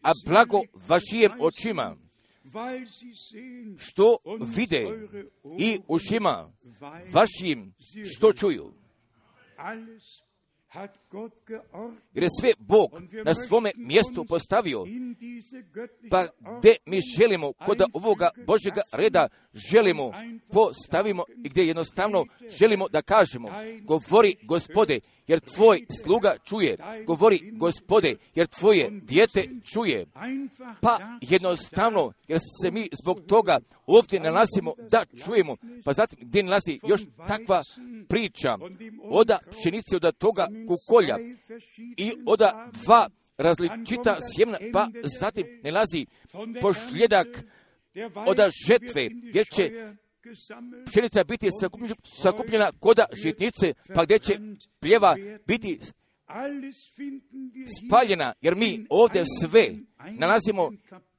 A blago vašijem očima, što vide i ušima vašim što čuju. Jer je sve Bog na svome mjestu postavio, pa gdje mi želimo, kod ovoga Božjega reda želimo, postavimo i gdje jednostavno želimo da kažemo, govori gospode, jer tvoj sluga čuje, govori gospode, jer tvoje dijete čuje. Pa jednostavno, jer se mi zbog toga ovdje nalazimo da čujemo, pa zatim gdje nalazi još takva priča? Oda pšenice, od toga kukolja i oda dva različita sjemna, pa zatim nalazi pošljedak od žetve, jer će pšenica biti sakupljena koda žitnice, pa gdje će pljeva biti spaljena, jer mi ovdje sve nalazimo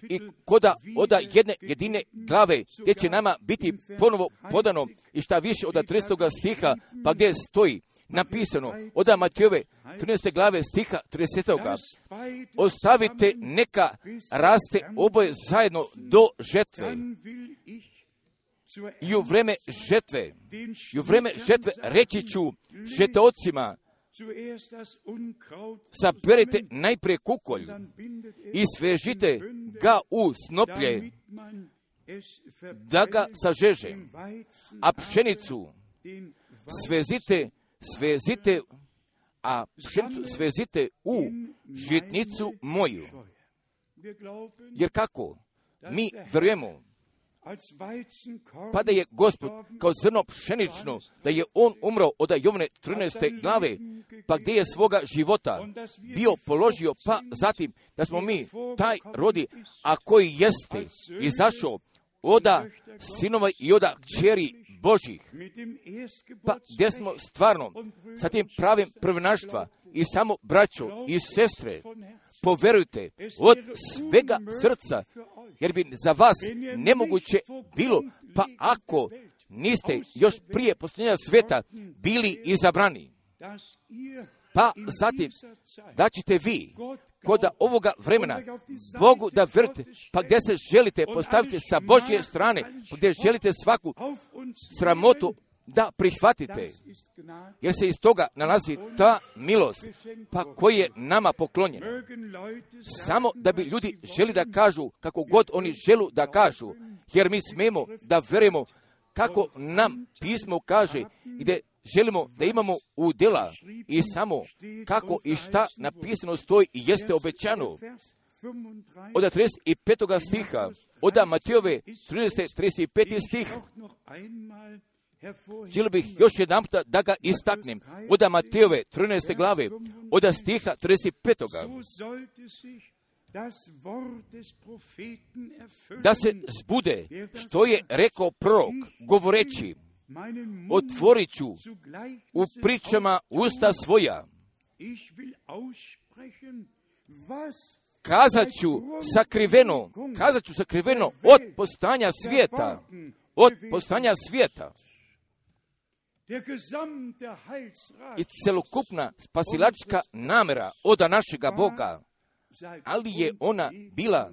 i koda oda jedne jedine glave, gdje će nama biti ponovo podano i šta više od 300. stiha, pa gdje stoji napisano od Matijove 13. glave stiha 30. Ostavite neka raste oboje zajedno do žetve. I u vreme žetve, i u vreme žetve reći ću žetocima, saberite najprije kukolj i svežite ga u snoplje, da ga sažeže, a pšenicu svezite, svezite, a pšenicu svezite u žitnicu moju. Jer kako? Mi vjerujemo pa da je gospod kao zrno pšenično, da je on umro od Jovne 13. glave, pa gdje je svoga života bio položio, pa zatim da smo mi taj rodi, a koji jeste izašao oda sinova i oda kćeri Božih, pa gdje smo stvarno sa tim pravim prvnaštva i samo braćo i sestre, poverujte od svega srca, jer bi za vas nemoguće bilo, pa ako niste još prije posljednja sveta bili izabrani, pa zatim da ćete vi kod ovoga vremena Bogu da vrte, pa gdje se želite postaviti sa Božje strane, gdje želite svaku sramotu da prihvatite, jer se iz toga nalazi ta milost, pa koji je nama poklonjen. Samo da bi ljudi želi da kažu kako god oni želu da kažu, jer mi smemo da verujemo kako nam pismo kaže gdje želimo da imamo u djela i samo kako i šta napisano stoji i jeste obećano. Od 35. stiha, od Matijove 30. 35. stih, Želio bih još jedan da ga istaknem. Od Matejove 13. glave, od stiha 35. Da se zbude što je rekao prorok, govoreći, otvorit ću u pričama usta svoja, kazat ću sakriveno, kazat ću sakriveno od postanja svijeta, od postanja svijeta i celokupna spasilačka namera od našega Boga, ali je ona bila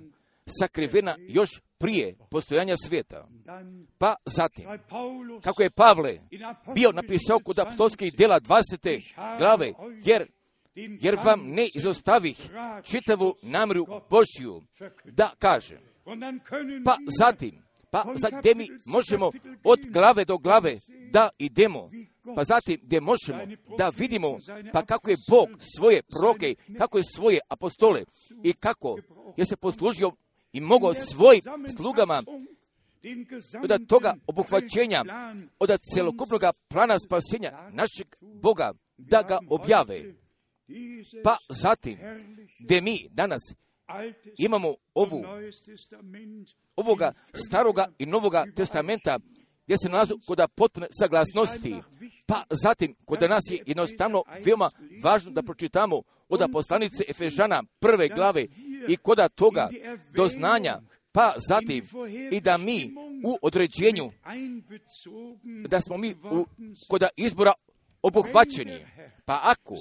sakrivena još prije postojanja svijeta. Pa zatim, kako je Pavle bio napisao kod apostolskih djela 20. glave, jer jer vam ne izostavih čitavu namjeru Božju da kažem. Pa zatim, pa za gdje mi možemo od glave do glave da idemo, pa zatim gdje možemo da vidimo pa kako je Bog svoje proge, kako je svoje apostole i kako je se poslužio i mogao svojim slugama od toga obuhvaćenja, od celokupnog plana spasenja našeg Boga da ga objave. Pa zatim, gdje mi danas imamo ovu, ovoga staroga i novoga testamenta gdje se nalazi kod potpune saglasnosti. Pa zatim, kod nas je jednostavno veoma važno da pročitamo od poslanice Efežana prve glave i kod toga do znanja, pa zatim i da mi u određenju, da smo mi u, kod izbora obuhvaćeni. Pa ako,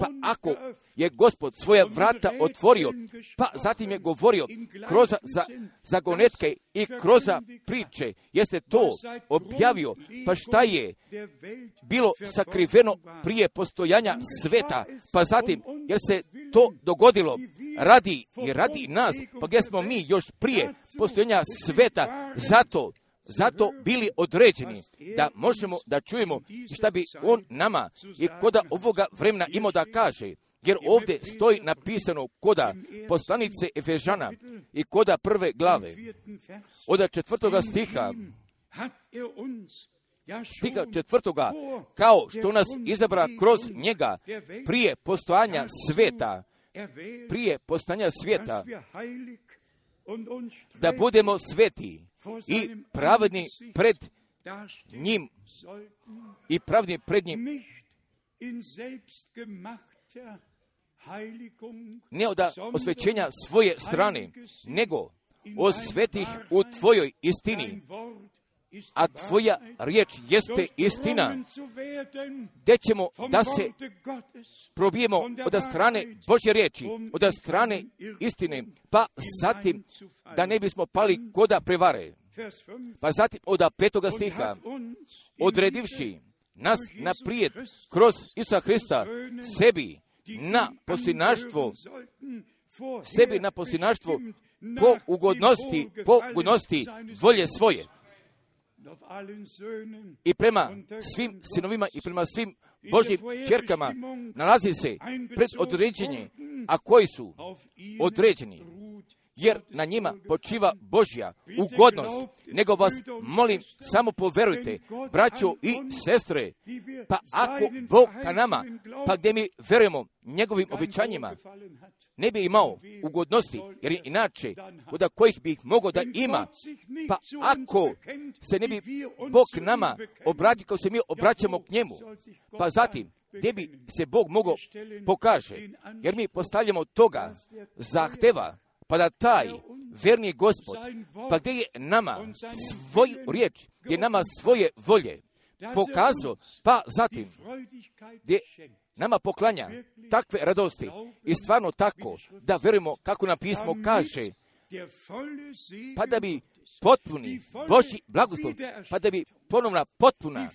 pa ako je gospod svoja vrata otvorio, pa zatim je govorio kroz za, zagonetke i kroz priče, jeste to objavio, pa šta je bilo sakriveno prije postojanja sveta, pa zatim, jer se to dogodilo? Radi i radi nas, pa gdje smo mi još prije postojanja sveta, zato zato bili određeni da možemo da čujemo šta bi on nama i koda ovoga vremena imao da kaže. Jer ovdje stoji napisano koda poslanice Efežana i koda prve glave. Od četvrtoga stiha, stiha četvrtoga, kao što nas izabra kroz njega prije postojanja sveta, prije postojanja sveta, da budemo sveti i pravedni pred njim. i pravni pred njim. ne od osvećenja svoje strane, nego osvetih u tvojoj istini, a tvoja riječ jeste istina, gdje ćemo da se probijemo od strane Božje riječi, od strane istine, pa zatim da ne bismo pali koda prevare. Pa zatim od petoga stiha, odredivši nas naprijed kroz Isusa Hrista sebi na posinaštvo, sebi na posinaštvo po ugodnosti, po ugodnosti volje svoje. I prema svim sinovima i prema svim Božjim čerkama nalazi se pred određenje, a koji su određeni jer na njima počiva Božja ugodnost. Nego vas molim, samo poverujte, braćo i sestre, pa ako Bog ka nama, pa gdje mi verujemo njegovim obećanjima, ne bi imao ugodnosti, jer inače, kod kojih bi ih mogao da ima, pa ako se ne bi Bog nama obrati kao se mi obraćamo k njemu, pa zatim, gdje bi se Bog mogao pokaže, jer mi postavljamo toga zahteva, pa da taj verni gospod, pa gdje je nama svoj riječ, gdje je nama svoje volje pokazao, pa zatim gdje nama poklanja takve radosti i stvarno tako da verujemo kako nam pismo kaže, pa da bi potpuni Boži blagoslov, pa da bi ponovna potpuna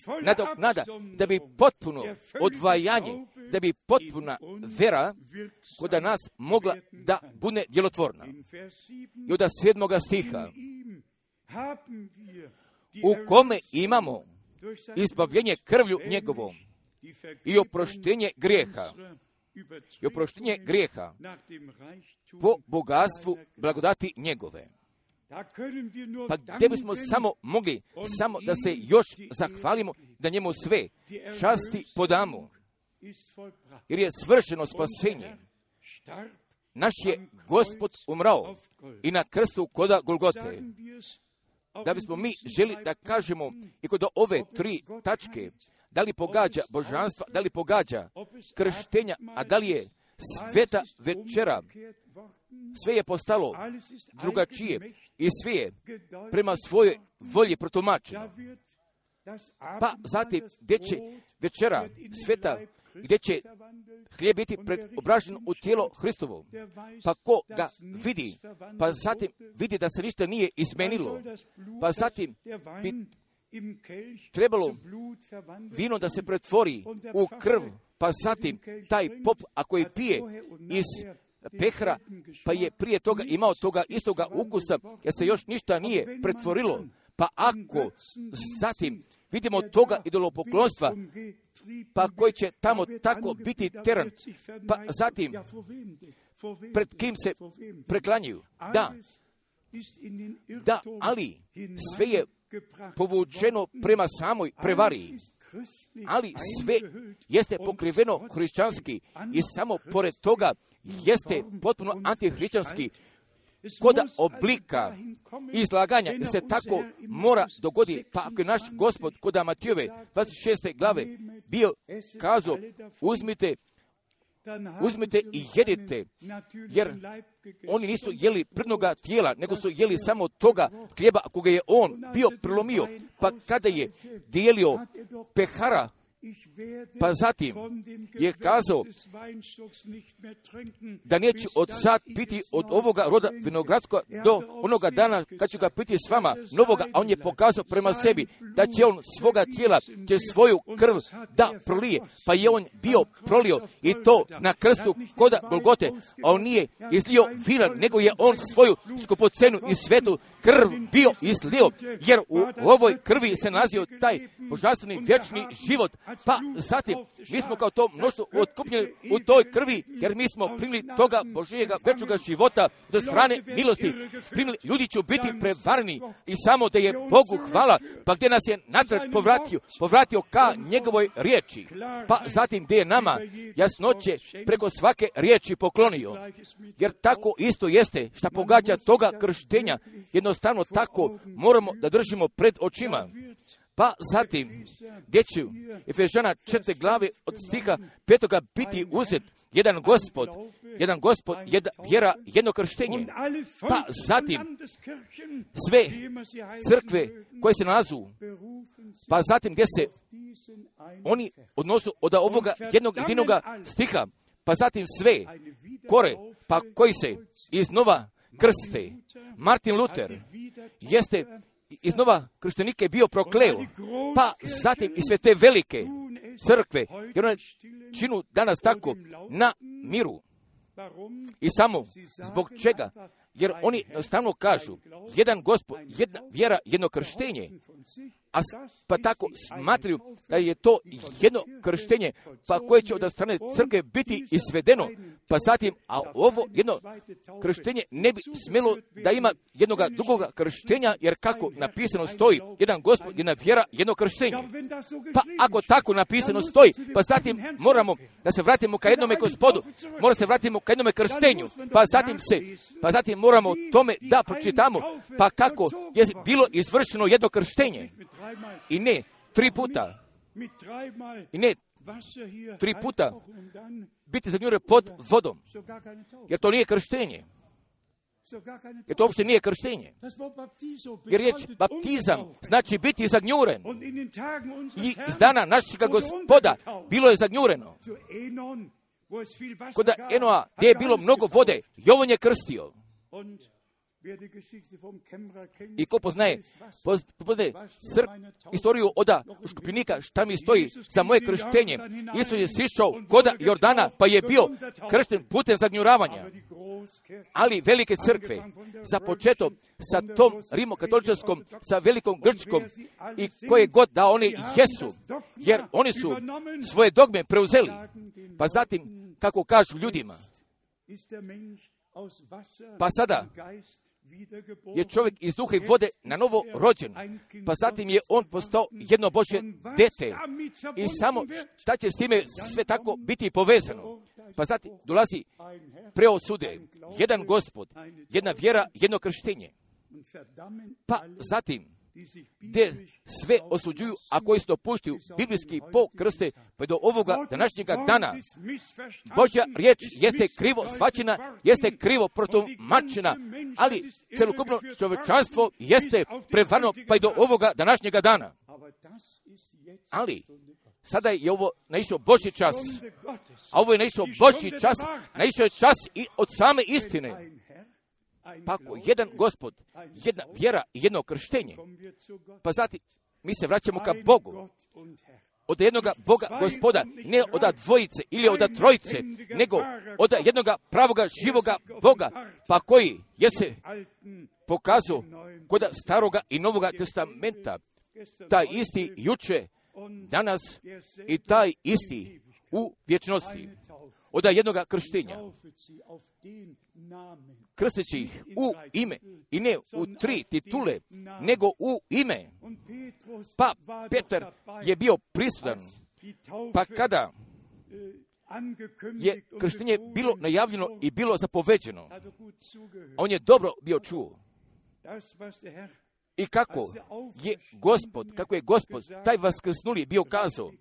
nada, da bi potpuno odvajanje, da bi potpuna vera koda nas mogla da bude djelotvorna. I od sedmoga stiha, u kome imamo izbavljenje krvlju njegovom i oproštenje grijeha, i oproštenje grijeha po bogatstvu blagodati njegove. Pa gdje bismo samo mogli, samo da se još zahvalimo, da njemu sve časti podamo, jer je svršeno spasenje. Naš je gospod umrao i na krstu koda Golgote. Da bismo mi želi da kažemo i kod ove tri tačke, da li pogađa božanstva, da li pogađa krštenja, a da li je sveta večera, sve je postalo drugačije i sve je prema svojoj volji protumačeno. Pa zatim, gdje će večera sveta, gdje će hlijeb biti preobražen u tijelo Hristovo, pa ko ga vidi, pa zatim vidi da se ništa nije izmenilo, pa zatim bi trebalo vino da se pretvori u krv, pa zatim taj pop, ako je pije iz pehra, pa je prije toga imao toga istoga ukusa, jer se još ništa nije pretvorilo. Pa ako zatim vidimo toga idolopoklonstva, pa koji će tamo tako biti teran, pa zatim pred kim se preklanjuju. Da, da, ali sve je povučeno prema samoj prevari, ali sve jeste pokriveno hrišćanski i samo pored toga jeste potpuno antihrišćanski. Koda oblika izlaganja, jer se tako mora dogodi, pa ako je naš gospod kod Amatijove 26. glave bio kazao, uzmite uzmite i jedite, jer oni nisu jeli prdnoga tijela, nego su jeli samo toga hljeba koga je on bio pa kada je dijelio pehara pa zatim je kazao da neću od sad piti od ovoga roda vinogradskog do onoga dana kad ću ga piti s vama novoga, a on je pokazao prema sebi da će on svoga tijela, će svoju krv da prolije, pa je on bio prolio i to na krstu koda Golgote, a on nije izlio vina, nego je on svoju skupocenu i svetu krv bio izlio, jer u ovoj krvi se nalazio taj božanstveni vječni život, Pa zatim, mi smo kao to mnoštvo otkupljeni u toj krvi, jer mi smo primili toga Božijega večnoga života do strane milosti. Primili, ljudi će biti prevarni i samo da je Bogu hvala, pa gdje nas je natrag povratio, povratio ka njegovoj riječi. Pa zatim gdje je nama jasnoće preko svake riječi poklonio. Jer tako isto jeste što pogađa toga krštenja. Jednostavno tako moramo da držimo pred očima. Pa zatim, gdje će Efežana četiri glave od stiha petoga biti uzet jedan gospod, jedan gospod, jedna vjera, jedno krštenje. Pa zatim, sve crkve koje se nalazu, pa zatim gdje se oni odnosu od ovoga jednog jedinoga stiha, pa zatim sve kore, pa koji se iznova krste. Martin Luther jeste iznova krštenike bio prokleo, pa zatim i sve te velike crkve, jer one činu danas tako na miru. I samo zbog čega? Jer oni jednostavno kažu, jedan gospod, jedna vjera, jedno krštenje, a pa tako smatraju da je to jedno krštenje, pa koje će od strane crkve biti izvedeno, pa zatim, a ovo jedno krštenje ne bi smjelo da ima jednog drugoga krštenja, jer kako napisano stoji, jedan gospod, jedna vjera, jedno krštenje. Pa ako tako napisano stoji, pa zatim moramo da se vratimo ka jednome gospodu, moramo se vratimo ka jednome krštenju, pa zatim se, pa zatim moramo tome da pročitamo, pa kako je bilo izvršeno jedno krštenje. I ne tri puta. I ne tri puta biti zagnjure pod vodom. Jer to nije krštenje. Jer to uopšte nije krštenje. Jer riječ baptizam znači biti zagnjuren. I iz dana našega gospoda bilo je zagnjureno. Kod Enoa gdje je bilo mnogo vode, Jovan je krstio. I ko poznaje, poznaje crk, istoriju oda škupinika, šta mi stoji za moje krštenje. Isus je sišao koda Jordana, pa je bio kršten putem zagnjuravanja. Ali velike crkve, za početo sa tom rimokatoličarskom, sa velikom grčkom i koje god da oni jesu, jer oni su svoje dogme preuzeli. Pa zatim, kako kažu ljudima, pa sada je čovjek iz duha i vode na novo rođen, pa zatim je on postao jedno Božje dete. I samo šta će s time sve tako biti povezano? Pa zatim dolazi preosude, jedan gospod, jedna vjera, jedno krštenje. Pa zatim gdje sve osuđuju, a koji se dopuštuju biblijski po krste, pa do ovoga današnjega dana. Božja riječ jeste krivo svačena, jeste krivo protumačena, ali celokupno čovečanstvo jeste prevarno pa i do ovoga današnjega dana. Ali, sada je ovo naišao Božji čas, a ovo je naišao Božji čas, naišao je čas i od same istine. Pa ako jedan gospod, jedna vjera i jedno krštenje, pa zatim mi se vraćamo ka Bogu. Od jednoga Boga gospoda, ne od dvojice ili od trojice, nego od jednoga pravoga živoga Boga, pa koji je se pokazao kod staroga i novoga testamenta, taj isti juče, danas i taj isti u vječnosti. Od jednoga krštenja krsteći ih u ime i ne u tri titule, nego u ime. Pa Petar je bio prisutan, pa kada je krštenje bilo najavljeno i bilo zapoveđeno, on je dobro bio čuo. I kako je gospod, kako je gospod, taj vaskrsnuli bio kazao,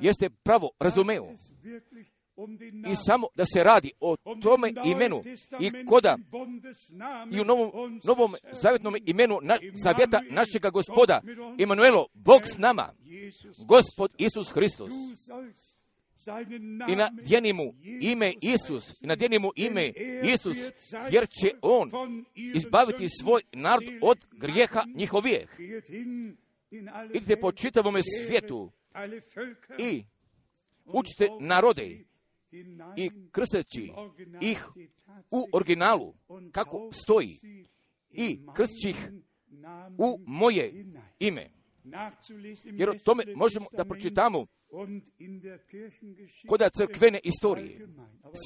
jeste pravo razumeo i samo da se radi o tome imenu i koda i u novom, novom zavjetnom imenu na, zavjeta našega gospoda Emanuelo, Bog s nama, gospod Isus Hristos. I nadjeni mu ime Isus, i nadjeni mu ime Isus, jer će On izbaviti svoj narod od grijeha njihovijeh. Idite po čitavome svijetu i učite narode i krsteći ih u originalu kako stoji. i krstići ih u moje ime. jer o tome možemo da pročitamo kod crkvene istorije,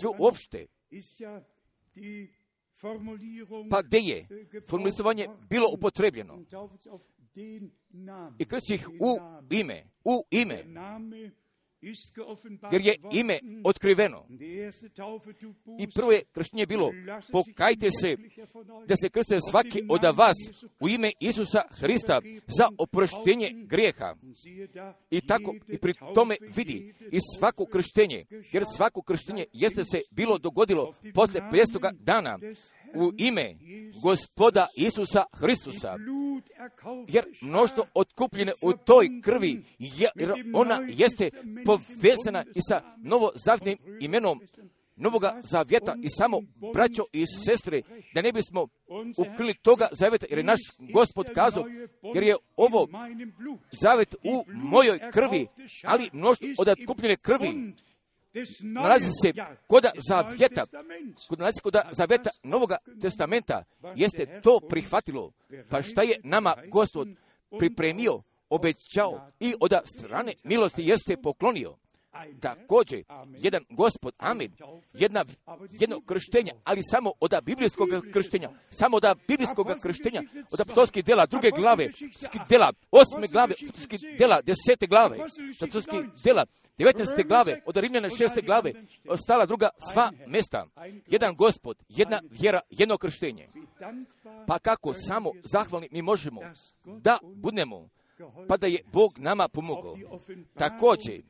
sve uopšte, pa gdje je? formulisovanje bilo upotrebljeno i krsti ih u ime, u ime, jer je ime otkriveno. I prvo je krštenje bilo, pokajte se da se krste svaki od vas u ime Isusa Hrista za oproštenje grijeha. I tako i pri tome vidi i svako krštenje, jer svako krštenje jeste se bilo dogodilo posle 500 dana u ime gospoda Isusa Hristusa. Jer mnoštvo otkupljene u toj krvi, jer ona jeste povezana i sa novozavnim imenom Novoga zavjeta i samo braćo i sestre, da ne bismo ukrili toga zavjeta, jer je naš gospod kazao, jer je ovo zavet u mojoj krvi, ali mnoštvo od otkupljene krvi nalazi se kod zavjeta, kod nalazi kod zavjeta Novoga testamenta, jeste to prihvatilo. Pa šta je nama Gospod pripremio, obećao i od strane milosti jeste poklonio? Također, jedan gospod, amin, jedna, jedno krštenja, ali samo od biblijskog krštenja, samo od biblijskog krštenja, od apostolskih dela druge glave, dela osme glave, apostolskih dela desete glave, apostolskih dela 19. glave, od Rimljana 6. glave, ostala druga sva mesta. Jedan gospod, jedna vjera, jedno krštenje. Pa kako samo zahvalni mi možemo da budemo, pa da je Bog nama pomogao. Također,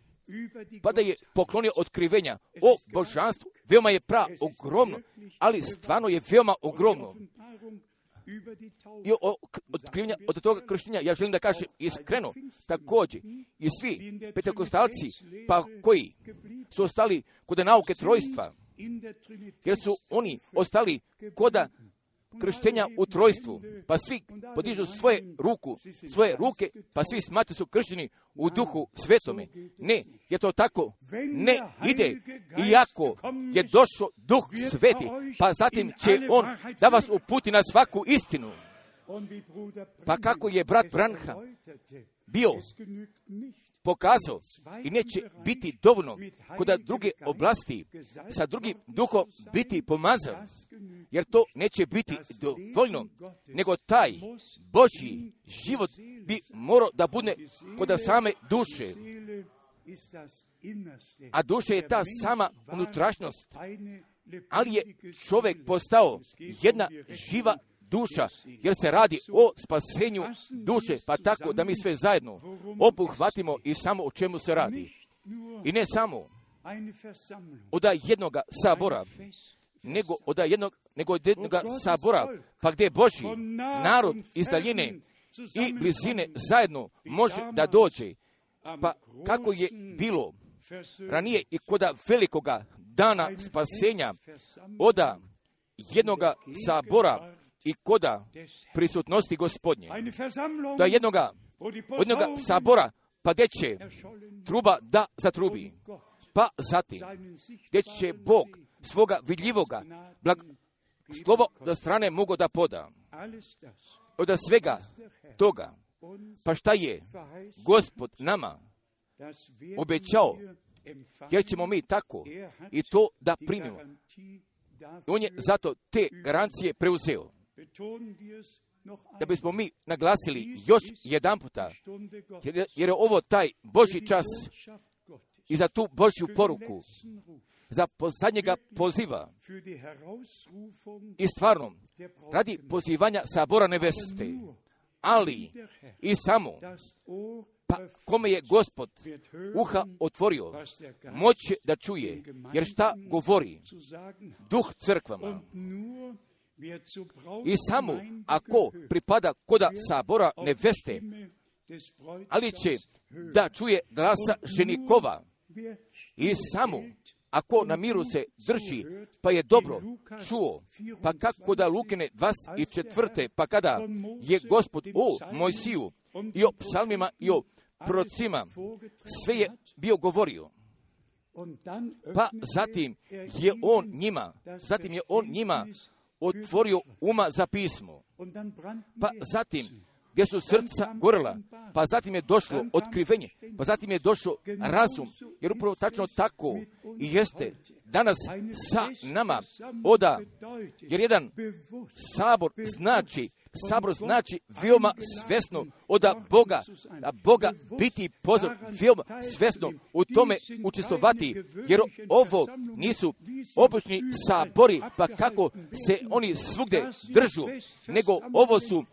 pa da je poklonio otkrivenja o božanstvu, veoma je pra ogromno, ali stvarno je veoma ogromno. I o, otkrivenja od toga krštenja, ja želim da kažem iskreno, također, i svi petekostalci, pa koji su ostali kod nauke trojstva, jer su oni ostali koda krštenja u trojstvu, pa svi podižu svoje ruku, svoje ruke, pa svi smatruju su kršteni u duhu svetome. Ne, je to tako? Ne ide, iako je došao duh sveti, pa zatim će on da vas uputi na svaku istinu. Pa kako je brat Branha bio pokazao i neće biti dovoljno kod druge oblasti sa drugim duhom biti pomazan, jer to neće biti dovoljno, nego taj Božji život bi morao da bude kod same duše. A duša je ta sama unutrašnjost, ali je čovjek postao jedna živa duša, jer se radi o spasenju duše, pa tako da mi sve zajedno obuhvatimo i samo o čemu se radi. I ne samo od jednoga sabora, nego od jednog, nego od jednoga sabora, pa gdje Boži narod iz daljine i blizine zajedno može da dođe. Pa kako je bilo ranije i kod velikoga dana spasenja oda jednoga sabora i koda prisutnosti gospodnje. Da jednoga, jednoga sabora pa gdje će truba da zatrubi. Pa zatim, gdje će Bog svoga vidljivoga blag, slovo do strane mogu da poda. Od svega toga, pa šta je gospod nama obećao, jer ćemo mi tako i to da primimo. On je zato te garancije preuzeo da bismo mi naglasili još jedan puta, jer, je ovo taj Boži čas i za tu Božju poruku, za posljednjega poziva i stvarno, radi pozivanja sabora neveste, ali i samo, pa kome je gospod uha otvorio, moće da čuje, jer šta govori duh crkvama. I samo ako pripada koda sabora neveste, ali će da čuje glasa ženikova. I samo ako na miru se drži, pa je dobro čuo, pa kako da Lukine 24. pa kada je gospod o Mojsiju i o psalmima i o procima, sve je bio govorio. Pa zatim je on njima, zatim je on njima otvorio uma za pismo. Pa zatim gdje su srca gorela, pa zatim je došlo otkrivenje, pa zatim je došlo razum, jer upravo tačno tako i jeste danas sa nama oda, jer jedan sabor znači sabor znači veoma svesno od Boga, da Boga biti pozor veoma svesno u tome učestovati, jer ovo nisu obični sabori, pa kako se oni svugde držu, nego ovo su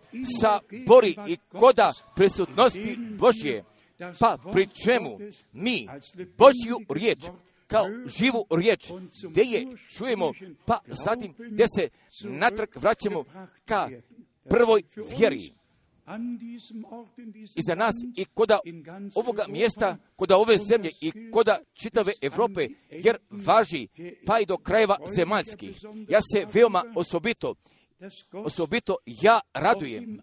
sabori i koda prisutnosti Božje, pa pri čemu mi Božju riječ kao živu riječ, gdje je čujemo, pa zatim gdje se natrag vraćamo ka prvoj vjeri. I za nas i koda ovoga mjesta, koda ove zemlje i koda čitave Europe, jer važi pa i do krajeva zemaljskih. Ja se veoma osobito osobito ja radujem,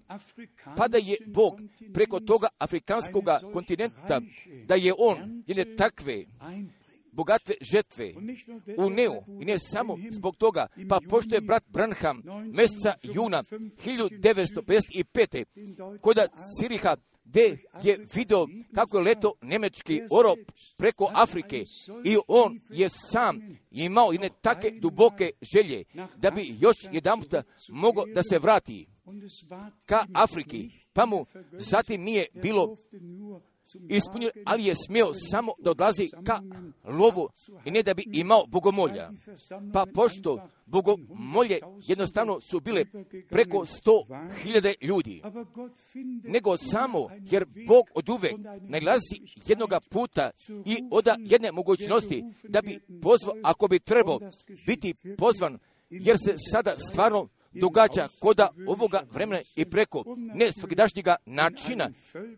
pa da je Bog preko toga afrikanskog kontinenta, da je On jedne takve bogatve žetve u Neu. i ne samo zbog toga, pa pošto je brat Branham mjeseca juna 1955. koda Siriha gdje je video kako je leto nemečki orop preko Afrike. I on je sam imao jedne take duboke želje da bi još jedan mogao da se vrati ka Afriki, pa mu zatim nije bilo ispunio, ali je smio samo da odlazi ka lovu i ne da bi imao bogomolja. Pa pošto bogomolje jednostavno su bile preko sto hiljade ljudi, nego samo jer Bog od uvek najlazi jednoga puta i oda jedne mogućnosti da bi pozvao, ako bi trebao biti pozvan, jer se sada stvarno događa koda ovoga vremena i preko ne svakidašnjega načina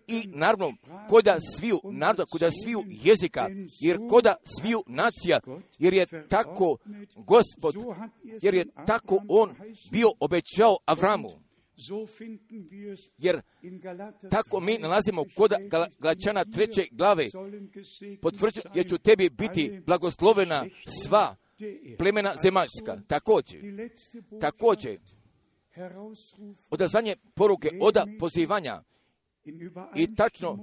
i naravno koda sviju naroda, koda sviju jezika, jer koda sviju nacija, jer je tako gospod, jer je tako on bio obećao Avramu. Jer tako mi nalazimo kod Galačana treće glave, potvrđujem, jer ću tebi biti blagoslovena sva plemena zemaljska. Također, također, odazvanje poruke oda pozivanja i tačno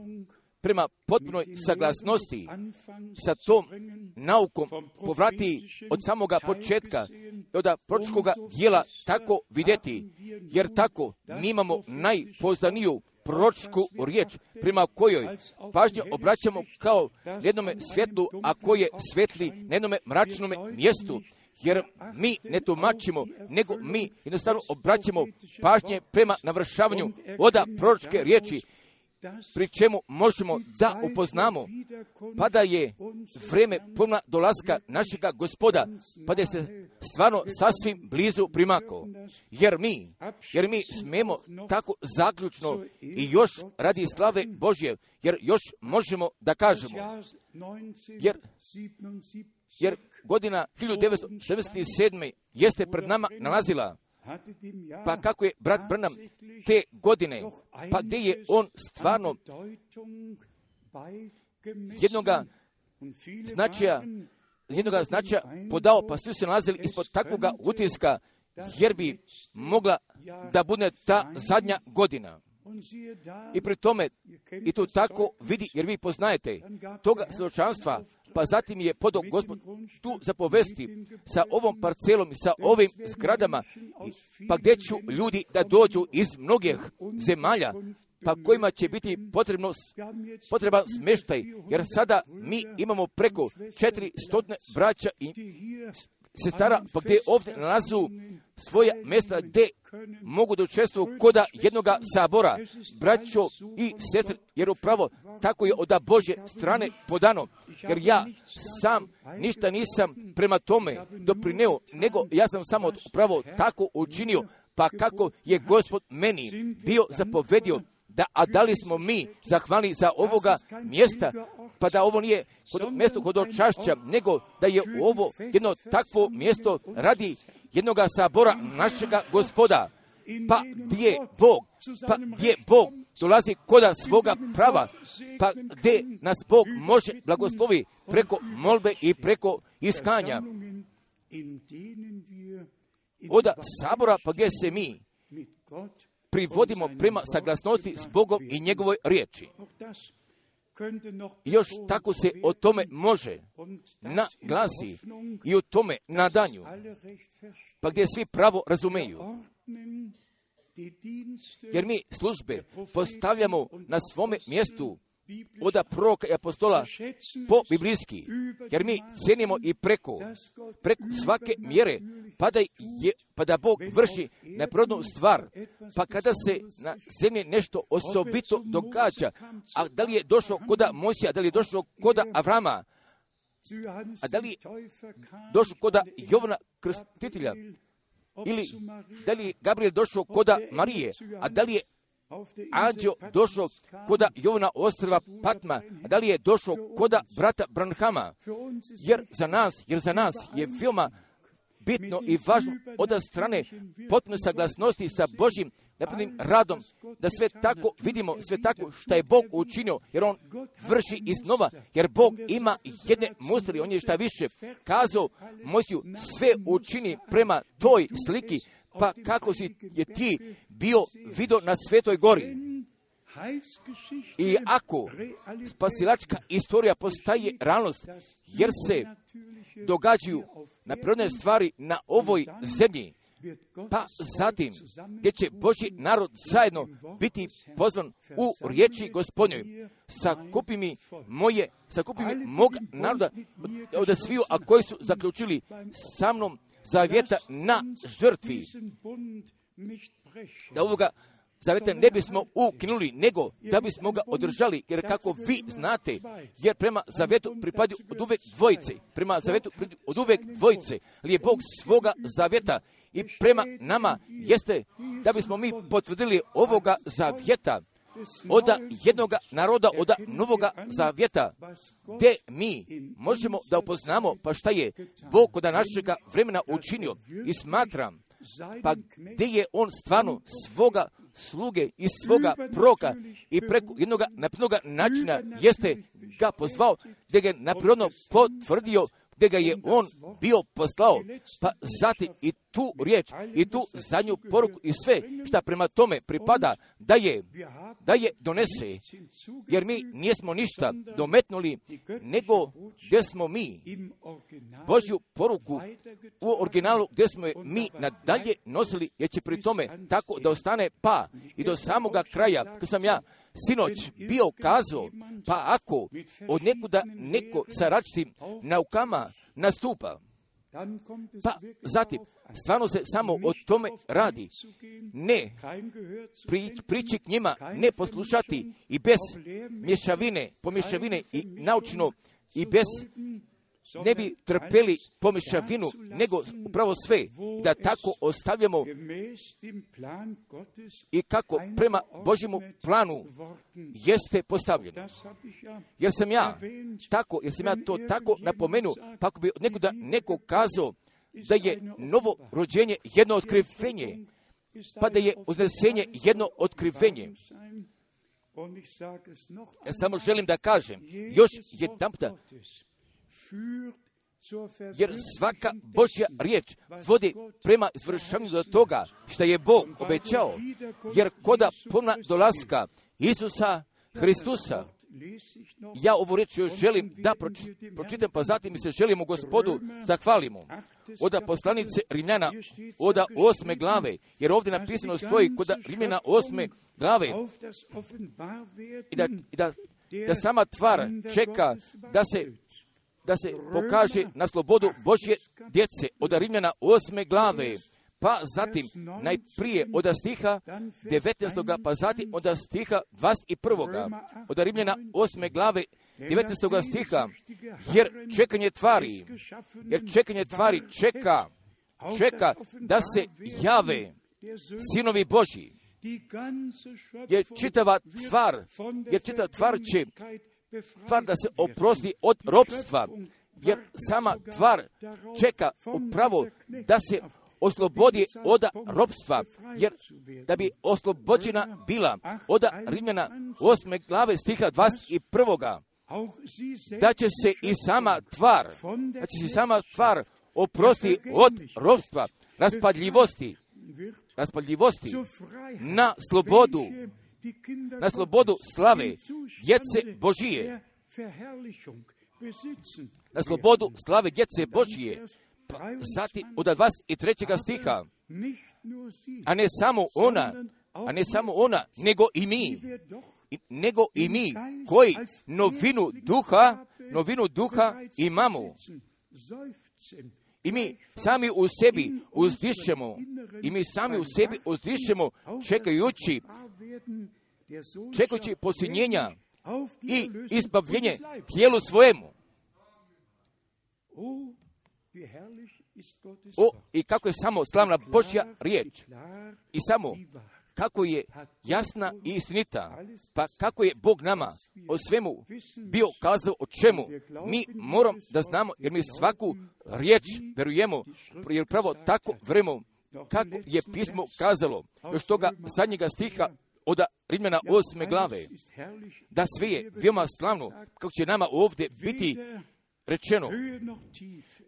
prema potpunoj saglasnosti sa tom naukom povrati od samoga početka od proročkoga dijela tako vidjeti, jer tako mi imamo najpozdaniju proročku riječ prema kojoj pažnju obraćamo kao jednome svjetlu, a koje svetli na jednome mračnome mjestu, jer mi ne tumačimo, nego mi jednostavno obraćamo pažnje prema navršavanju oda proročke riječi, pri čemu možemo da upoznamo, pa da je vreme puna dolaska našega gospoda, pa da se stvarno sasvim blizu primako. Jer mi, jer mi smemo tako zaključno i još radi slave Božje, jer još možemo da kažemo, jer, jer godina 1977. jeste pred nama nalazila, pa kako je brat Brnam te godine, pa gdje je on stvarno jednoga značaja, jednoga značaja podao, pa svi se nalazili ispod takvoga utiska, jer bi mogla da bude ta zadnja godina. I pri tome, i to tako vidi, jer vi poznajete toga svjedočanstva, pa zatim je podo gospod tu zapovesti sa ovom parcelom i sa ovim zgradama, pa gdje ću ljudi da dođu iz mnogih zemalja, pa kojima će biti potrebno, potreba smještaj, jer sada mi imamo preko četiri stotne braća i sestara, pa gdje ovdje nalazu svoja mjesta gdje mogu da učestvuju koda jednoga sabora, braćo i sestre, jer upravo tako je od Božje strane podano, jer ja sam ništa nisam prema tome doprineo, nego ja sam samo upravo tako učinio, pa kako je gospod meni bio zapovedio da, a da li smo mi zahvalni za ovoga mjesta, pa da ovo nije kod, mjesto kod očašća, nego da je ovo jedno takvo mjesto radi jednoga sabora našega gospoda. Pa gdje Bog, pa gdje Bog dolazi koda svoga prava, pa gdje nas Bog može blagoslovi preko molbe i preko iskanja. Oda sabora, pa gdje se mi privodimo prema saglasnosti s Bogom i njegovoj riječi. Još tako se o tome može naglasi i o tome nadanju, pa gdje svi pravo razumeju. Jer mi službe postavljamo na svome mjestu od proroka i apostola po biblijski, jer mi cijenimo i preko, preko svake mjere, pa da, je, pa da Bog vrši neprirodnu stvar, pa kada se na zemlji nešto osobito događa, a da li je došlo koda Mosija, da li je došlo koda Avrama, a da li je došlo koda Jovana Krstitelja, ili da li je Gabriel došao koda Marije, a da li je Anđeo došao koda Jovana ostrva Patma, a da li je došao koda brata Branhama, jer za nas, jer za nas je veoma bitno i važno od strane potpune saglasnosti sa Božjim napravnim radom, da sve tako vidimo, sve tako što je Bog učinio, jer On vrši iznova, jer Bog ima jedne mustri, On je šta više kazao Mojsiju, sve učini prema toj sliki, pa kako si je ti bio vidio na svetoj gori. I ako spasilačka istorija postaje realnost, jer se događaju na prirodne stvari na ovoj zemlji, pa zatim gdje će Boži narod zajedno biti pozvan u riječi gospodnjoj. Sakupi mi moje, sakupi mi mog naroda od sviju, a koji su zaključili sa mnom zavjeta na žrtvi. Da ovoga zavjeta ne bismo ukinuli, nego da bismo ga održali, jer kako vi znate, jer prema zavjetu pripadaju od uvek dvojice, prema zavjetu od uvek dvojice, ali je Bog svoga zavjeta i prema nama jeste da bismo mi potvrdili ovoga zavjeta od jednog naroda, od novoga zavjeta, gdje mi možemo da upoznamo pa šta je Bog od našega vremena učinio. I smatram pa gdje je on stvarno svoga sluge i svoga proka i preko jednog naprednog načina jeste ga pozvao, gdje ga naprirodno potvrdio gdje ga je on bio poslao, pa zatim i tu riječ, i tu zadnju poruku i sve šta prema tome pripada da je, da je donese, jer mi nismo ništa dometnuli, nego gdje smo mi. Božju poruku u originalu gdje smo je mi nadalje nosili, jer će pri tome tako da ostane pa i do samoga kraja, kad sam ja sinoć bio kazao, pa ako od nekuda neko sa različitim naukama nastupa, pa zatim, stvarno se samo o tome radi. Ne pri, prići k njima, ne poslušati i bez mješavine, pomješavine i naučno i bez ne bi trpeli pomješavinu, nego upravo sve, da tako ostavljamo i kako prema Božjemu planu jeste postavljeno. Jer sam ja tako, jer sam ja to tako napomenuo, pa ako bi da neko kazao da je novo rođenje jedno otkrivenje, pa da je uznesenje jedno otkrivenje. Ja samo želim da kažem, još jedan puta, jer svaka Božja riječ vodi prema izvršavanju do toga što je Bog obećao, jer koda puna dolaska Isusa Hristusa, ja ovu riječ još želim da pročitam, pa zatim se želimo gospodu zahvalimo. Oda poslanice Rimljana, oda osme glave, jer ovdje napisano stoji kod Rimljana osme glave, i da, i da, da sama tvar čeka da se da se pokaže na slobodu Božje djece od Rimljana osme glave, pa zatim najprije od stiha 19. pa zatim od stiha 21. od Rimljana osme glave 19. stiha, jer čekanje tvari, jer čekanje tvari čeka, čeka da se jave sinovi Božji, jer čitava tvar, jer čitava tvar će tvar da se oprosti od ropstva, jer sama tvar čeka upravo da se oslobodi od ropstva, jer da bi oslobođena bila od Rimljana 8. glave stiha 21. Da će se i sama tvar, da će se sama tvar oprosti od ropstva, raspadljivosti, Freiheit, na slobodu, na slobodu slave djece Božije, na slobodu slave djece Božije. Vers Pa 23. zatim od 23. stiha, Nicht nur sie, a ne samo ona, a ne samo ona, nego i mi, I- nego i mi koji novinu duha, novinu duha imamo. I mi sami u sebi uzdišemo, i mi sami u sebi uzdišemo čekajući, čekajući posinjenja i izbavljenje tijelu svojemu. O, i kako je samo slavna Božja riječ. I samo kako je jasna i istinita, pa kako je Bog nama o svemu bio kazao o čemu, mi moramo da znamo, jer mi svaku riječ verujemo, jer pravo tako vremo kako je pismo kazalo, još toga zadnjega stiha od Rimljana osme glave, da sve je veoma slavno, kako će nama ovdje biti rečeno,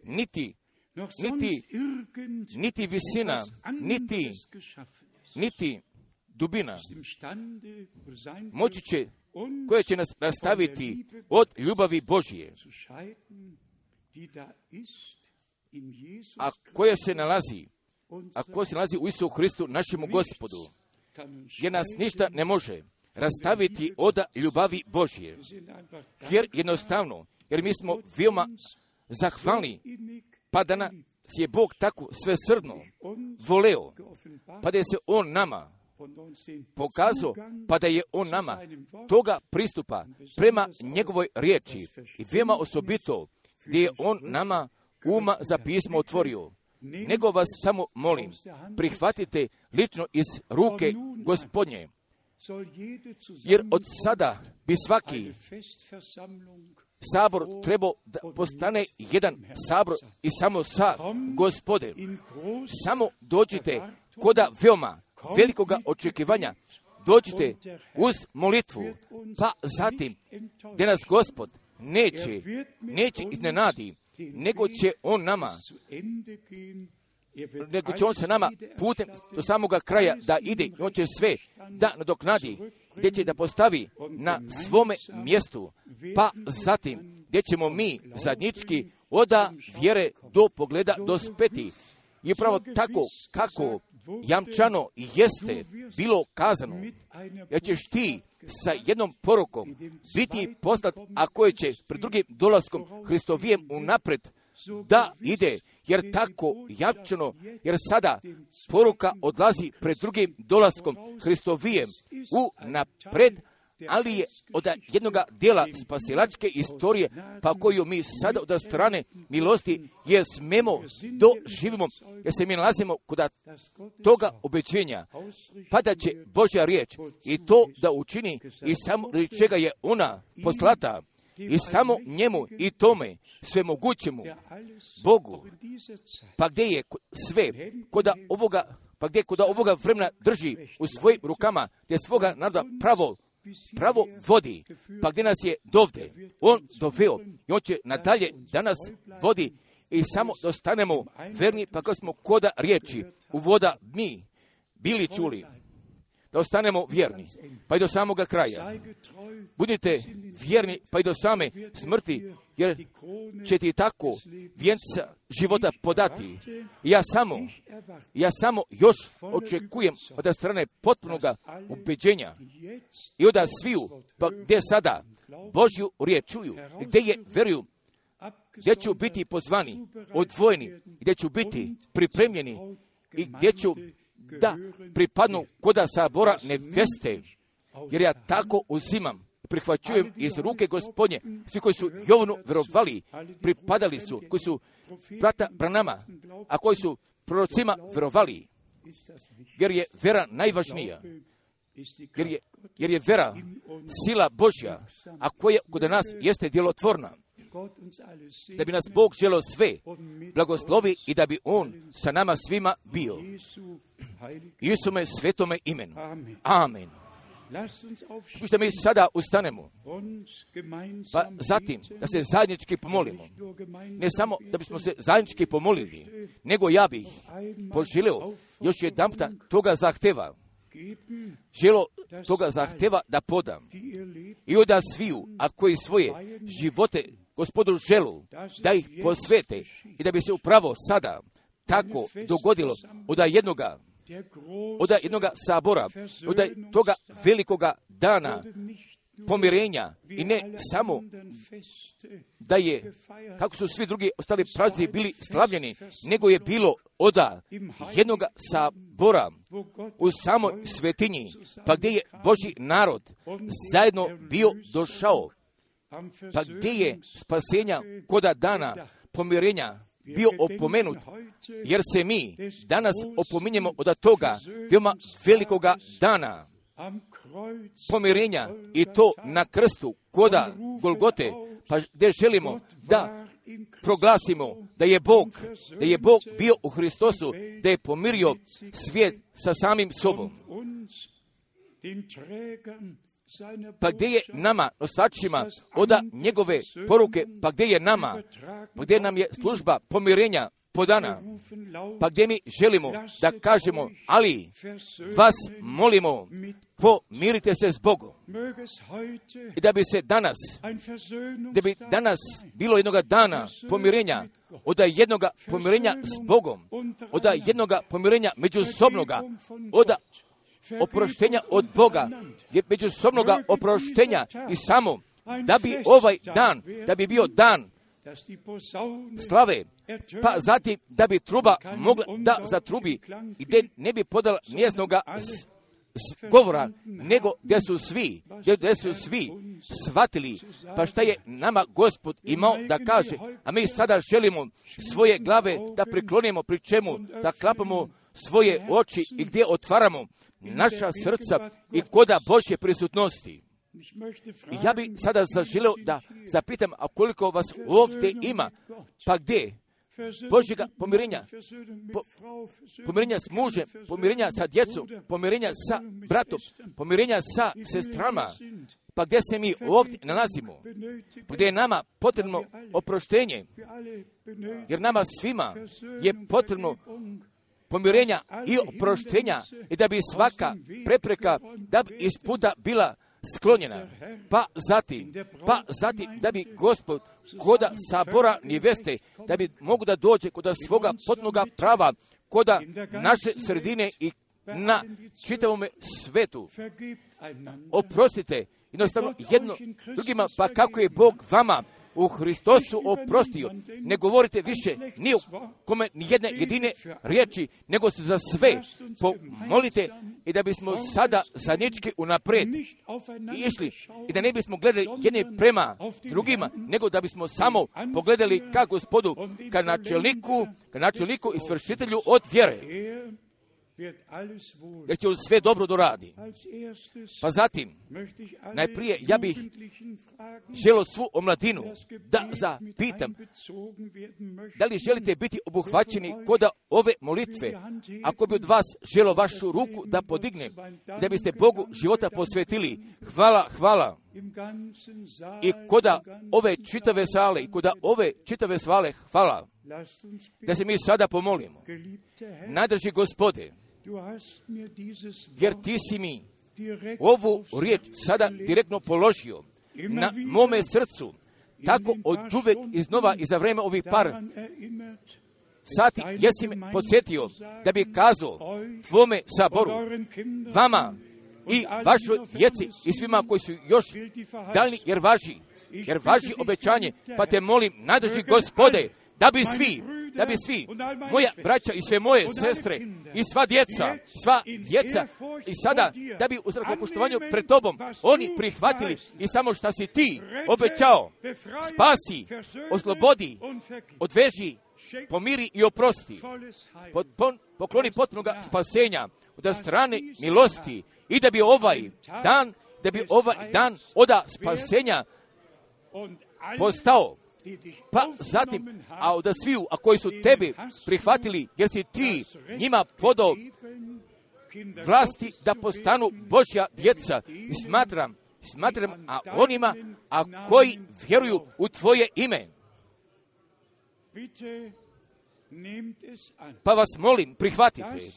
niti, niti- niti visina, niti, niti dubina, moći će koje će nas nastaviti od ljubavi Božije, a koja se nalazi, a koja se nalazi u Isusu Hristu, našemu gospodu, jer nas ništa ne može rastaviti od ljubavi einfach Jer jednostavno, jer mi smo veoma zahvalni, pa da nas je Bog tako svesrdno voleo, pa da je se On nama pokazao, pa da je On nama toga pristupa prema njegovoj riječi. I veoma osobito gdje je On nama uma za pismo otvorio. Nego vas samo molim, prihvatite lično iz ruke gospodnje, jer od sada bi svaki sabor trebao da postane jedan sabor i samo sa groß Samo dođite koda veoma velikoga očekivanja, dođite uz molitvu, pa zatim gdje nas gospod neće, neće iznenadi, nego će on nama, nego će on alles nama putem do samoga kraja da ide on će sve da nadoknadi, gdje će da postavi na svome mjestu, pa zatim gdje ćemo mi zadnjički oda vjere do pogleda do speti. I upravo tako kako jamčano jeste bilo kazano, jer ćeš ti sa jednom porukom biti poslat, a koje će pred drugim dolaskom Hristovijem unapred da ide, jer tako jamčano, jer sada poruka odlazi pred drugim dolaskom Hristovijem u napred, ali je od jednog dijela spasilačke istorije, pa koju mi sada od strane milosti je smemo doživimo, jer se mi nalazimo kod toga obećenja, pa da će Božja riječ i to da učini i samo čega je ona poslata. I samo njemu i tome sve mogućemu der alles Bogu, pa gdje je sve, koda ovoga, pa gdje koda ovoga vremena drži u svojim rukama, gdje svoga naroda pravo, pravo vodi, pa gdje nas je dovde, on doveo i on će nadalje da nas vodi i samo da ostanemo verni, pa kao smo koda riječi u voda mi bili čuli, da ostanemo vjerni, pa i do samoga kraja. Budite vjerni pa i do same smrti, jer će ti tako vijenca života podati. Ja samo, ja samo još očekujem od strane potpunoga ubeđenja. I od sviju, pa gdje sada? Božju riječ čuju, gdje je? Veruju, gdje ću biti pozvani, odvojeni, gdje ću biti pripremljeni? I gdje ću da pripadnu koda sabora neveste, jer ja tako uzimam, prihvaćujem iz ruke gospodnje, svi koji su Jovanu verovali, pripadali su, koji su brata Branama, a koji su prorocima verovali, jer je vera najvažnija, jer je, jer je vera sila Božja, a koja kod nas jeste djelotvorna, da bi nas Bog želo sve blagoslovi i da bi On sa nama svima bio. Isume svetome imenu. Amen. Da mi sada ustanemo, pa zatim da se zajednički pomolimo. Ne samo da bismo se zajednički pomolili, nego ja bih poželio još jedan toga zahteva. Želo toga zahteva da podam. I onda sviju, a koji svoje živote gospodu želu, da ih posvete i da bi se upravo sada tako dogodilo od jednoga od jednoga sabora, od toga velikoga dana pomirenja i ne samo da je, kako su svi drugi ostali praznici bili slavljeni, nego je bilo oda jednoga sabora u samoj svetinji, pa gdje je Boži narod zajedno bio došao, pa gdje je spasenja koda dana pomirenja bio opomenut, jer se mi danas opominjemo od toga veoma velikoga dana. Pomirenja i to na krstu koda Golgote, pa gdje želimo da proglasimo da je Bog, da je Bog bio u Hristosu, da je pomirio svijet sa samim sobom. Pa gdje je nama, nosačima, oda njegove poruke, pa gdje je nama, pa gdje nam je služba pomirenja podana, pa gdje mi želimo da kažemo, ali vas molimo, pomirite se s Bogom. I da bi se danas, da bi danas bilo jednoga dana pomirenja, od jednoga pomirenja s Bogom, od jednoga pomirenja međusobnoga, od oproštenja od Boga, je međusobnoga oproštenja i samo da bi ovaj dan, da bi bio dan slave, pa zatim da bi truba mogla da zatrubi i gdje ne bi podala njeznoga govora, nego gdje su svi, gdje su svi shvatili, pa šta je nama gospod imao da kaže, a mi sada želimo svoje glave da priklonimo, pri čemu da klapamo svoje oči i gdje otvaramo naša srca i koda Božje prisutnosti. I ja bi sada zaželio da zapitam, a koliko vas ovdje ima, pa gdje? Božjega pomirenja, po, pomirenja s mužem, pomirenja sa djecom, pomirenja sa bratom, pomirenja sa sestrama, pa gdje se mi ovdje nalazimo, pa gdje je nama potrebno oproštenje, jer nama svima je potrebno pomirenja i oproštenja i da bi svaka prepreka da bi iz puta bila sklonjena. Pa zatim, pa zatim da bi gospod koda sabora niveste, da bi mogu da dođe kod svoga potnoga prava, koda naše sredine i na čitavome svetu. Oprostite, jednostavno jedno drugima, pa kako je Bog vama u Hristosu oprostio. Ne govorite više ni kome ni jedne jedine riječi, nego se za sve pomolite i da bismo sada zajednički unaprijed išli i da ne bismo gledali jedne prema drugima, nego da bismo samo pogledali ka gospodu, ka načeliku, ka načeliku i svršitelju od vjere jer će sve dobro doradi. Pa zatim, najprije ja bih želo svu omladinu da zapitam da li želite biti obuhvaćeni koda ove molitve, ako bi od vas želo vašu ruku da podigne, da biste Bogu života posvetili. Hvala, hvala. I koda ove čitave sale, i koda ove čitave svale, hvala. Da se mi sada pomolimo. Nadrži gospode, jer ti si mi ovu riječ sada direktno položio na mome srcu, tako od uvek iznova i za vreme ovih par sati jesi me podsjetio da bi kazao tvome saboru, vama i vašoj djeci i svima koji su još dalni jer važi, jer važi obećanje, pa te molim, nadrži gospode, da bi svi, da bi svi, moja braća i sve moje sestre i sva djeca, sva djeca i sada da bi u poštovanju pred tobom oni prihvatili i samo šta si ti obećao, spasi, oslobodi, odveži, pomiri i oprosti. Pokloni potpunoga spasenja od strane milosti i da bi ovaj dan, da bi ovaj dan oda spasenja postao pa zatim, a da sviju, a koji su tebi prihvatili, jer si ti njima podao vlasti da postanu Božja djeca. I smatram, smatram a onima, a koji vjeruju u Tvoje ime. Pa vas molim, prihvatite.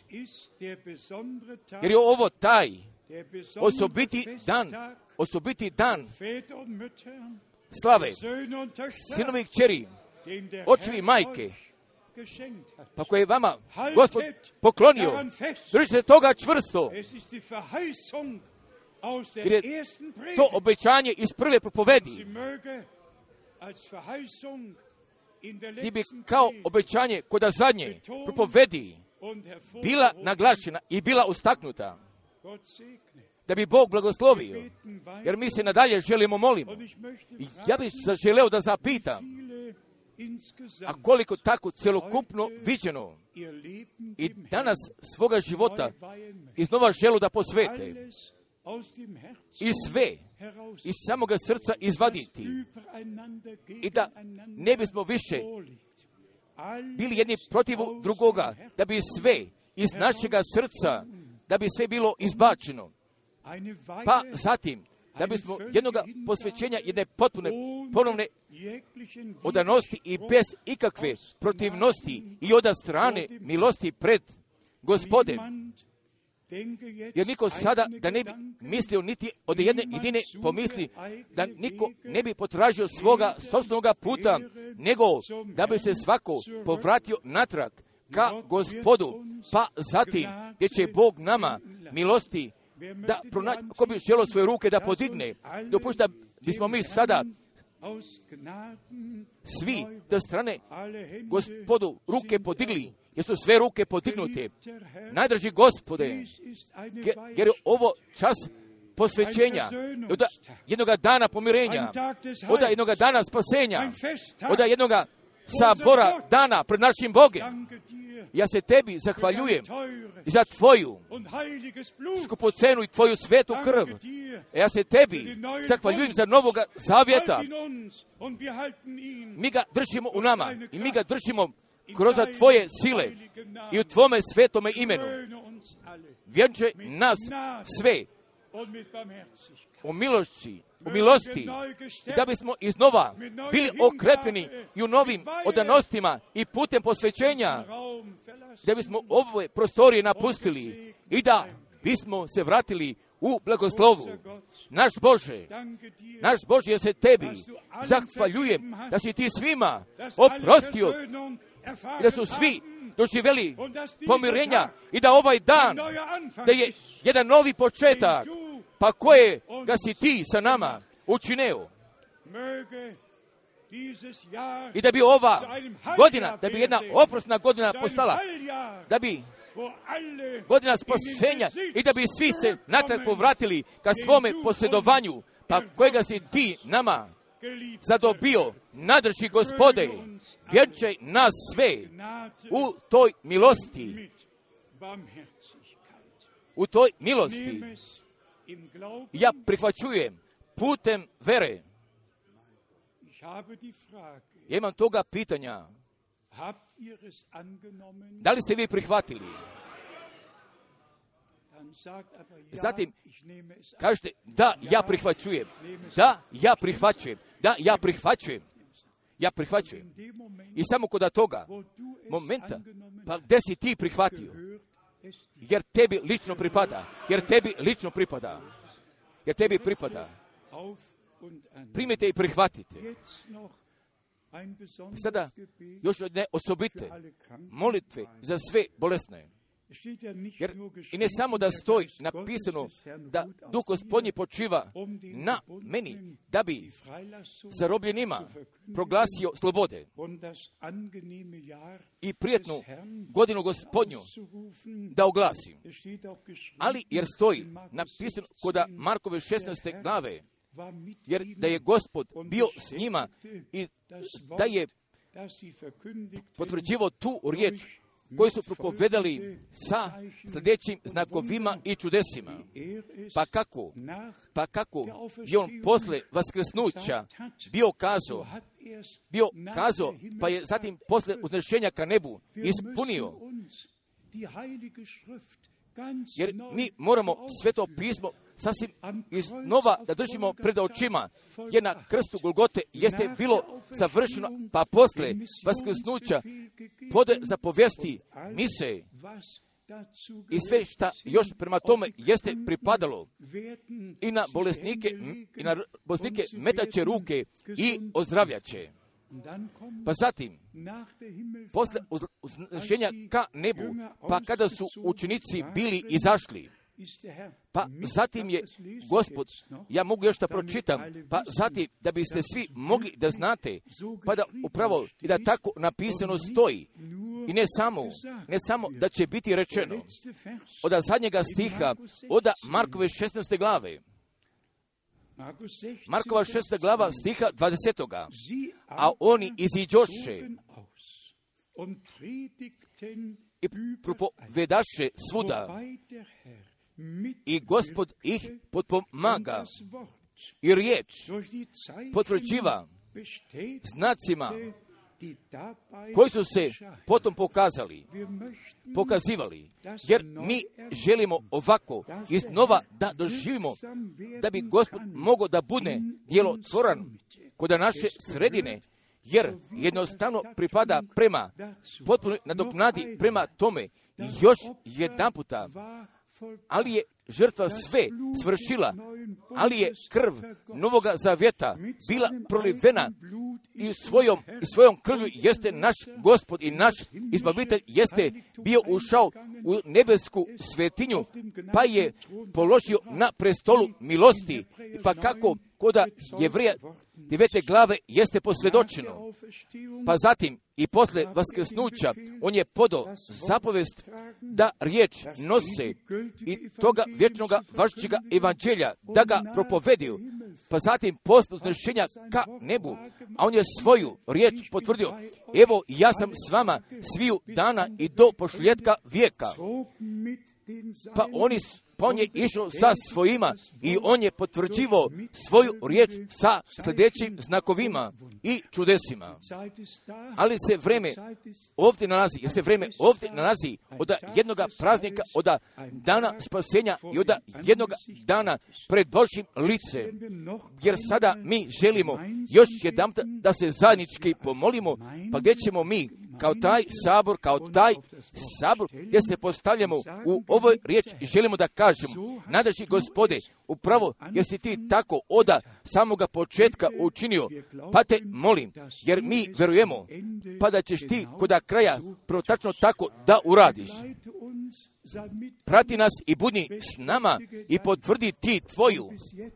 Jer je ovo taj osobiti dan, osobiti dan slave, sinovi i kćeri, očevi majke, pa koje je vama Gospod poklonio, držite toga čvrsto, jer je to obećanje iz prve propovedi, i bi kao obećanje kod zadnje propovedi bila naglašena i bila ustaknuta da bi Bog blagoslovio. Jer mi se nadalje želimo molimo. I ja bih želeo da zapitam, a koliko tako celokupno viđeno i danas svoga života iznova želu da posvete i sve iz samoga srca izvaditi i da ne bismo više bili jedni protiv drugoga, da bi sve iz našega srca, da bi sve bilo izbačeno. Pa zatim, da bismo jednoga posvećenja jedne potpune ponovne odanosti i bez ikakve protivnosti i od strane milosti pred gospodem. Jer niko sada da ne bi mislio niti od jedne jedine pomisli da niko ne bi potražio svoga sobstvenog puta, nego da bi se svako povratio natrag ka gospodu, pa zatim gdje će Bog nama milosti da pronaći, ako bi želo svoje ruke da podigne, dopušta bismo mi sada svi do strane gospodu ruke podigli, jer su sve ruke podignute. Najdrži gospode, jer je ovo čas posvećenja, od jednog dana pomirenja, od jednog dana spasenja, od jednog sabora dana pred našim Bogem. Ja se tebi zahvaljujem za tvoju skupocenu i tvoju svetu krv. Ja se tebi zahvaljujem za novoga zavjeta. Mi ga držimo u nama i mi ga držimo kroz tvoje sile i u tvome svetome imenu. Vjenče nas sve u milošći u milosti i da bismo iznova bili okrepljeni i u novim odanostima i putem posvećenja da bismo ove prostorije napustili i da bismo se vratili u blagoslovu. Naš Bože, naš Bože, ja se tebi zahvaljujem da si ti svima oprostio i da su svi doživjeli pomirenja i da ovaj dan, da je jedan novi početak, pa koje ga si ti sa nama učineo. I da bi ova godina, da bi jedna oprosna godina postala, da bi godina spasenja i da bi svi se natrag povratili ka svome posjedovanju, pa kojega si ti nama zadobio, nadrži gospode, vjenčaj nas sve u toj milosti. U toj milosti. Ja prihvaćujem putem vere. Ja imam toga pitanja. Da li ste vi prihvatili? Zatim, kažete, da, ja prihvaćujem. Da, ja prihvaćujem. Da, ja prihvaćujem. Ja prihvaćujem. I samo kod toga momenta, pa gdje si ti prihvatio? Jer tebi lično pripada. Jer tebi lično pripada. Jer tebi pripada. Primite i prihvatite. Sada još ne osobite molitve za sve bolesne. Jer i ne samo da stoji napisano da duh gospodnji počiva na meni, da bi zarobljenima proglasio slobode i prijetnu godinu gospodnju da oglasim. Ali jer stoji napisano kod Markove 16. glave, jer da je gospod bio s njima i da je potvrđivo tu riječ koji su propovedali sa sljedećim znakovima i čudesima. Pa kako? Pa kako je on posle vaskrsnuća bio kazao, bio kazao, pa je zatim posle uznešenja ka nebu ispunio jer mi moramo sveto pismo sasvim iznova da držimo pred očima, jer na krstu Golgote jeste bilo završeno, pa posle vaskrsnuća pode zapovesti mise. i sve šta još prema tome jeste pripadalo. i na bolesnike, i na bolesnike metaće ruke i ozdravljaće. Pa zatim, posle uznešenja ka nebu, pa kada su učenici bili izašli, pa zatim je gospod, ja mogu još da pročitam, pa zatim da biste svi mogli da znate, pa da upravo i da tako napisano stoji. I ne samo, ne samo da će biti rečeno od zadnjega stiha, od Markove 16. glave, Markova 6. glava stiha 20. A oni iziđoše. I propovedaše svuda. I gospod ih potpomaga. i riječ potvrđiva znacima koji su se potom pokazali, pokazivali, jer mi želimo ovako iznova da doživimo da bi Gospod mogao da bude djelotvoran kod naše sredine, jer jednostavno pripada prema potpuno nadoknadi prema tome. još jedan puta ali je žrtva sve svršila, ali je krv Novoga Zavjeta bila prolivena i svojom, i svojom krvju jeste naš gospod i naš izbavitelj jeste bio ušao u nebesku svetinju, pa je položio na prestolu milosti. Pa kako koda jevrija devete glave jeste posvjedočeno. Pa zatim i posle vaskrsnuća on je podo zapovest da riječ nose i toga vječnoga važećega evanđelja, da ga propovediju. Pa zatim posle uznešenja ka nebu, a on je svoju riječ potvrdio. Evo, ja sam s vama sviju dana i do pošljetka vijeka. Pa oni on je išao sa svojima i on je potvrđivao svoju riječ sa sljedećim znakovima i čudesima. Ali se vreme ovdje nalazi, jer se vreme ovdje nalazi od jednog praznika, od dana spasenja i od jednog dana pred Božim lice. Jer sada mi želimo još jedan da se zajednički pomolimo, pa gdje ćemo mi kao taj sabor, kao taj sabor gdje se postavljamo u ovoj riječ i želimo da kažemo, nadaži gospode, upravo jer si ti tako oda samoga početka učinio, pa te molim, jer mi verujemo, pa da ćeš ti koda kraja protačno tako da uradiš. Prati nas i budi s nama i potvrdi ti tvoju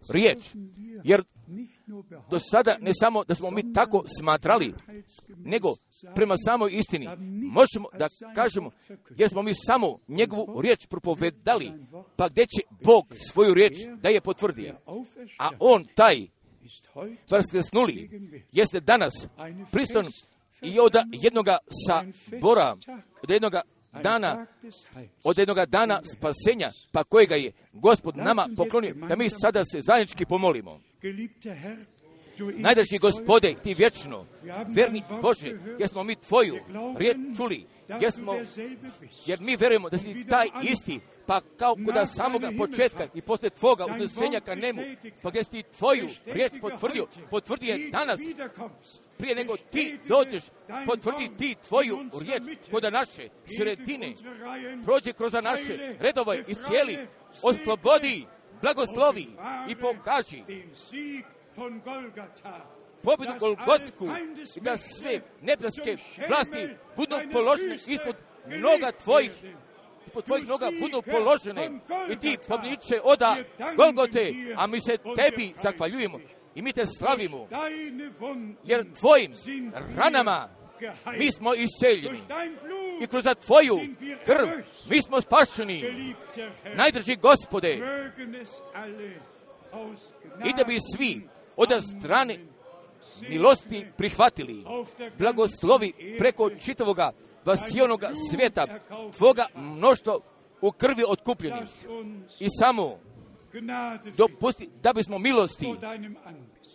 riječ, jer do sada ne samo da smo mi tako smatrali, nego prema samoj istini. Možemo da kažemo, jer smo mi samo njegovu riječ propovedali, pa gdje će Bog svoju riječ da je potvrdi. A on taj snuli, jeste danas priston i od jednoga sabora, od jednoga dana, od jednoga dana spasenja, pa kojega je gospod nama poklonio, da mi sada se zajednički pomolimo. Najdraži gospode, ti vječno, verni Bože, jesmo mi tvoju riječ čuli, jesmo, jer mi verujemo da si taj isti, pa kao kod samoga početka i posle tvoga uznesenja ka nemu, pa gdje si ti tvoju riječ potvrdio, potvrdi je danas, prije nego ti dođeš, potvrdi ti tvoju riječ kod naše sredine, prođe kroz naše redove i cijeli, oslobodi, blagoslovi i pokaži pobjedu Golgotsku i da sve nebeske vlasti budu položene ispod noga tvojih ispod tvojih noga budu položene i ti pobjedniče oda Golgote, a mi se tebi zahvaljujemo i mi te slavimo, jer tvojim ranama mi smo iseljeni i kroz tvoju krv mi smo spašeni. Najdrži gospode, i da bi svi od strane milosti prihvatili, blagoslovi preko čitavoga vasijonoga svijeta, tvoga mnoštvo u krvi otkupljenih. I samo dopusti da bismo milosti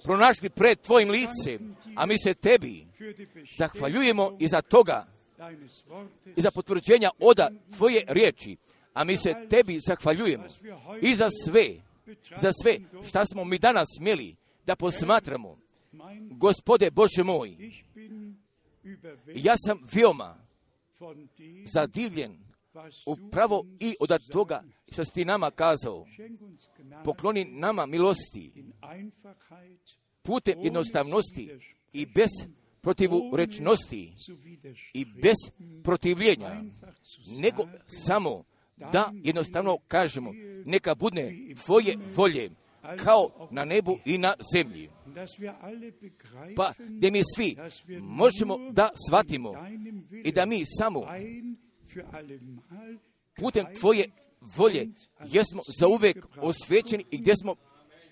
pronašli pred tvojim licem, a mi se tebi zahvaljujemo i za toga i za potvrđenja oda tvoje riječi. A mi se tebi zahvaljujemo i za sve, za sve šta smo mi danas smjeli da posmatramo. Gospode Bože moj, ja sam veoma zadivljen upravo i od toga što si ti nama kazao. Pokloni nama milosti putem jednostavnosti i bez protivurečnosti i bez protivljenja, nego samo da jednostavno kažemo, neka bude tvoje volje, kao na nebu i na zemlji. Pa da mi svi možemo da shvatimo i da mi samo putem tvoje volje jesmo zauvek osvećeni i gdje smo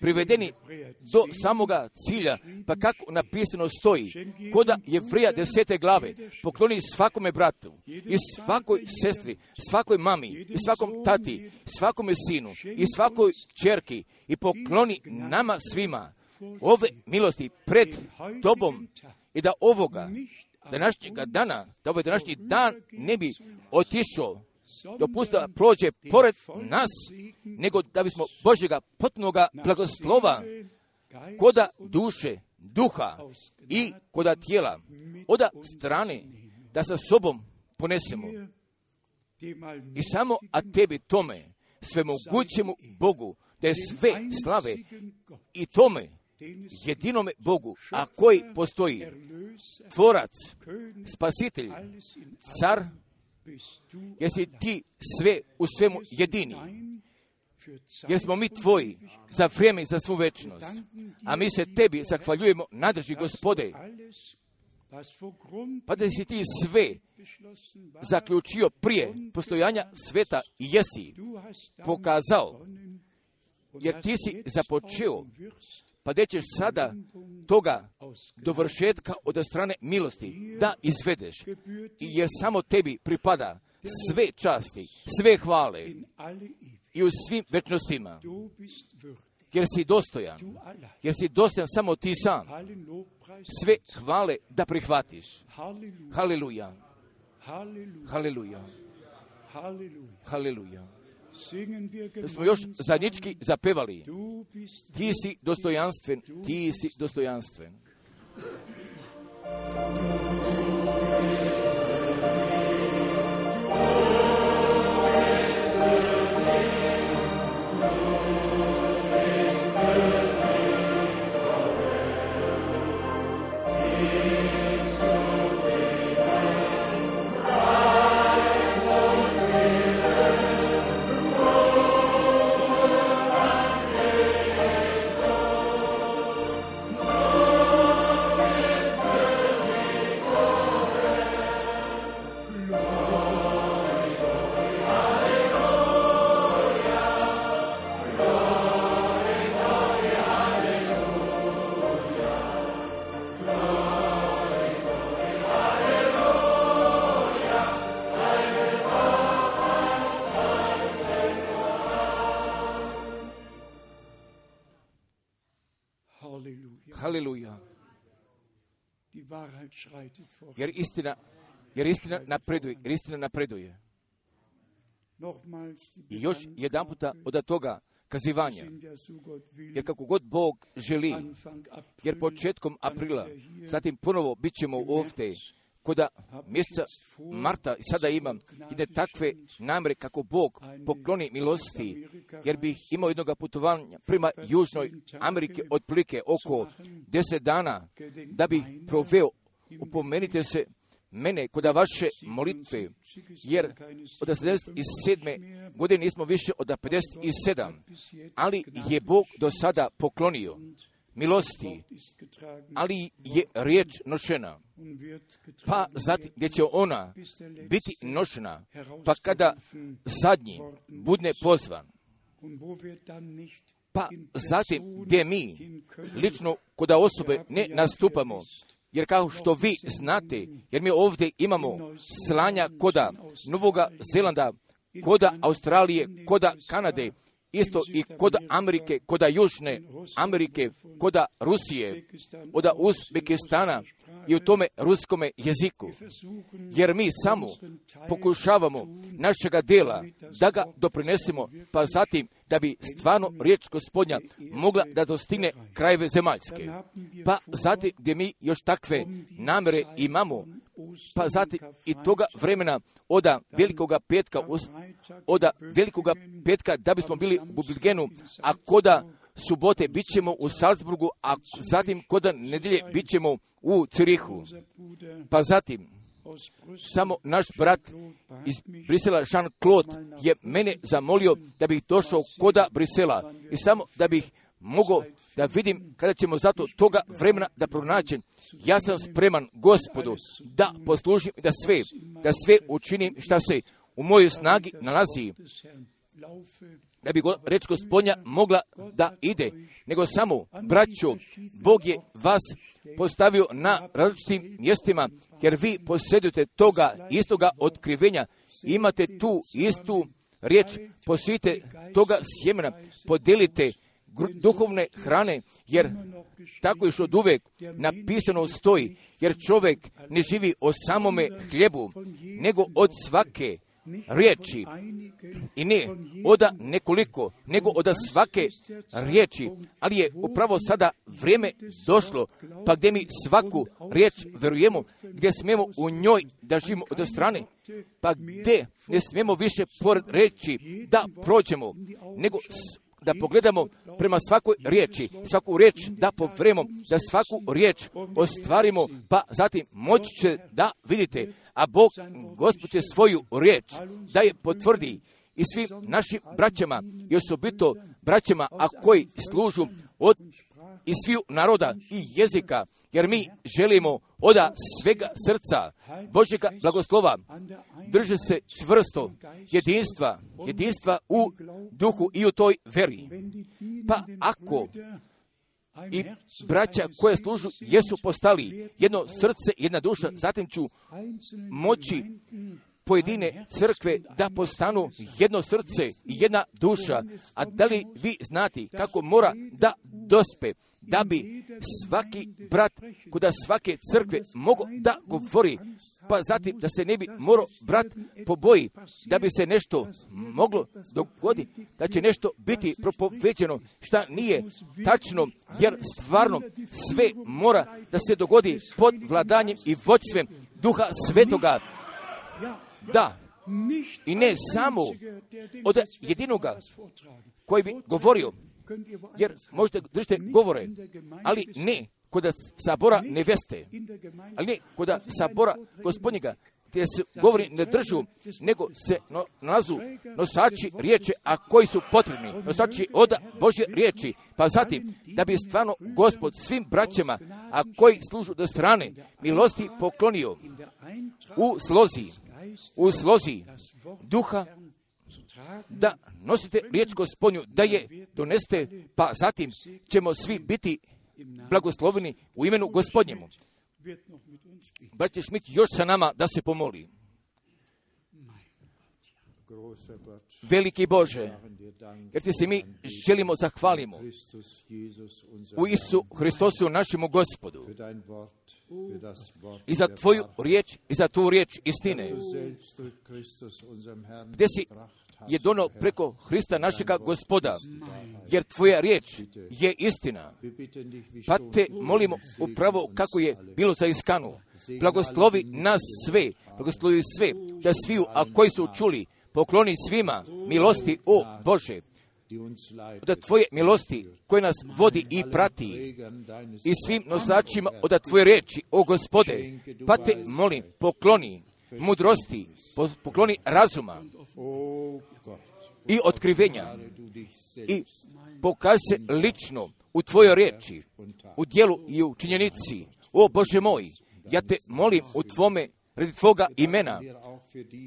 privedeni do samoga cilja, pa kako napisano stoji, koda je vrija desete glave, pokloni svakome bratu i svakoj sestri, svakoj mami i svakom tati, svakome sinu i svakoj čerki i pokloni nama svima ove milosti pred tobom i da ovoga današnjega dana, da ovaj današnji dan ne bi otišao dopusta da prođe pored nas, nego da bismo Božjega potpunoga blagoslova koda duše, duha i koda tijela, oda strane, da sa sobom ponesemo. I samo a tebi tome, svemogućemu Bogu, da je sve slave i tome jedinome Bogu, a koji postoji tvorac, spasitelj, car, jesi ti sve u svemu jedini, jer smo mi tvoji za vrijeme i za svu večnost. A mi se tebi zahvaljujemo, nadrži gospode, pa da si ti sve zaključio prije postojanja sveta i jesi pokazao, jer ti si započeo, pa da ćeš sada toga dovršetka od strane milosti da izvedeš, jer samo tebi pripada sve časti, sve hvale i u svim večnostima, jer si dostojan, jer si dostojan samo ti sam, sve hvale da prihvatiš. Haleluja. Haleluja. Haleluja. Da smo još zadnjički zapevali. Ti si dostojanstven, ti si dostojanstven. Jer istina napreduje, jer istina napreduje. I još jedan puta od toga kazivanja. Jer kako god Bog želi, jer početkom aprila, zatim ponovo bit ćemo ovdje, koda mjeseca marta sada imam ide takve namre kako Bog pokloni milosti, jer bih imao jednog putovanja prema Južnoj Amerike otprilike oko deset dana, da bih proveo, upomenite se mene kod vaše molitve, jer od 77. godine nismo više od 57, ali je Bog do sada poklonio milosti, ali je riječ nošena. Pa zatim gdje će ona biti nošena, pa kada zadnji budne pozvan, pa zatim gdje mi lično kod osobe ne nastupamo, jer kao što vi znate, jer mi ovdje imamo slanja koda Novoga Zelanda, koda Australije, koda Kanade, isto i kod Amerike, kod Južne Amerike, kod Rusije, od Uzbekistana, i u tome ruskome jeziku. Jer mi samo pokušavamo našega dela da ga doprinesemo, pa zatim da bi stvarno riječ gospodnja mogla da dostigne krajeve zemaljske. Pa zatim gdje mi još takve namere imamo, pa zatim i toga vremena oda velikoga petka, oda velikoga petka da bismo bili u Bubligenu, a koda subote bit ćemo u Salzburgu, a zatim koda nedelje bit ćemo u Cirihu. Pa zatim, samo naš brat iz Brisela, Jean-Claude, je mene zamolio da bih došao koda Brisela i samo da bih mogao da vidim kada ćemo zato toga vremena da pronaćem. Ja sam spreman, gospodu, da poslužim i da sve, da sve učinim šta se u mojoj snagi nalazi da bi reč gospodnja mogla da ide, nego samo, braćo, Bog je vas postavio na različitim mjestima, jer vi posjedujete toga istoga otkrivenja, imate tu istu riječ, posvite toga sjemena, podijelite duhovne hrane, jer tako još od uvek napisano stoji, jer čovjek ne živi o samome hljebu, nego od svake riječi. I ne oda nekoliko, nego od svake riječi, ali je upravo sada vrijeme došlo, pa gdje mi svaku riječ verujemo, gdje smemo u njoj da živimo od strane, pa gdje ne smemo više pored reći da prođemo, nego da pogledamo prema svakoj riječi, svaku riječ da povremo, da svaku riječ ostvarimo, pa zatim moći će da vidite, a Bog, Gospod će svoju riječ da je potvrdi i svim našim braćama i osobito braćama, a koji služu od i sviju naroda i jezika, jer mi želimo oda svega srca Božjega blagoslova drže se čvrsto jedinstva, jedinstva u duhu i u toj veri. Pa ako i braća koje služu jesu postali jedno srce, jedna duša, zatim ću moći pojedine crkve da postanu jedno srce i jedna duša. A da li vi znati kako mora da dospe, da bi svaki brat kuda svake crkve mogo da govori, pa zatim da se ne bi morao brat poboji, da bi se nešto moglo dogoditi, da će nešto biti propovećeno, šta nije tačno, jer stvarno sve mora da se dogodi pod vladanjem i voćstvem Duha Svetoga. Da, i ne samo od jedinoga koji bi govorio, jer možete držite govore, ali ne kod sabora neveste, ali ne kod sabora gospodnjega, gdje se govori ne držu, nego se no, nalazu nosači riječi, a koji su potrebni, nosači od Božje riječi, pa zatim, da bi stvarno gospod svim braćama, a koji služu do strane, milosti poklonio u slozi, u slozi duha da nosite riječ gospodnju, da je doneste, pa zatim ćemo svi biti blagosloveni u imenu gospodnjemu. Braće Šmit još sa nama da se pomoli. Veliki Bože, jer ti se mi želimo zahvalimo u Isu Hristosu našemu gospodu i za tvoju riječ i za tu riječ istine gdje si je donio preko Hrista našega gospoda, jer tvoja riječ je istina. Pa te molimo upravo kako je bilo za iskanu. Blagoslovi nas sve, blagoslovi sve, da sviju, a koji su čuli, pokloni svima milosti, o Bože, od Tvoje milosti koje nas vodi i prati i svim nosačima od Tvoje reči, o Gospode, pa te molim, pokloni mudrosti, pokloni razuma i otkrivenja i pokaži se lično u Tvojoj riječi, u dijelu i u činjenici. O Bože moj, ja te molim u Tvome, Tvoga imena,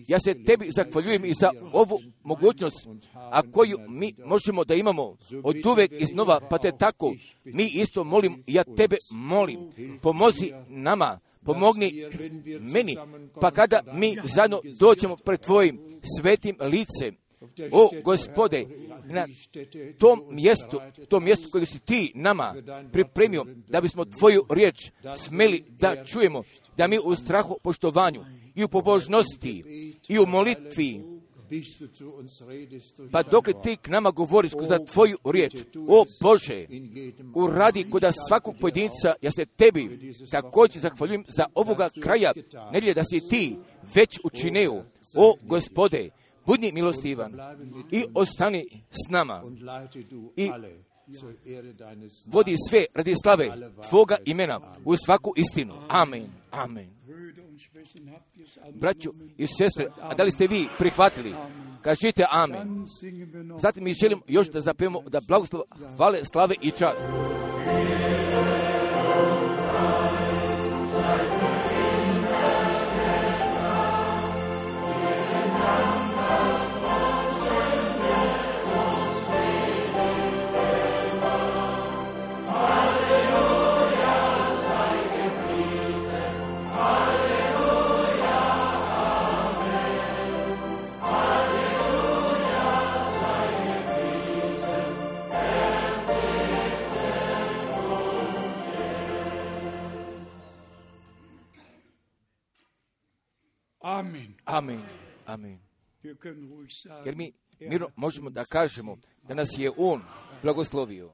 ja se tebi zahvaljujem i za ovu mogućnost, a koju mi možemo da imamo od uvek iznova, pa te tako mi isto molim, ja tebe molim, pomozi nama, pomogni meni, pa kada mi zajedno doćemo pred tvojim svetim licem, o gospode, na tom mjestu, tom mjestu koje si ti nama pripremio, da bismo tvoju riječ smeli da čujemo, da mi u strahu poštovanju i u pobožnosti i u molitvi pa dok ti k nama govoriš za tvoju riječ, o Bože, uradi kod svakog pojedinca, ja se tebi također zahvaljujem za ovoga kraja nedjelje da si ti već učinio, o Gospode, budni milostivan i ostani s nama i vodi sve radi slave Tvoga imena u svaku istinu. Amen. Amen. Braću i sestre, a da li ste vi prihvatili? Kažite amen. Zatim mi želim još da zapijemo da blagoslov hvale, slave i čast. Amen. Sagen, Jer mi hat možemo da kažemo da nas je On blagoslovio.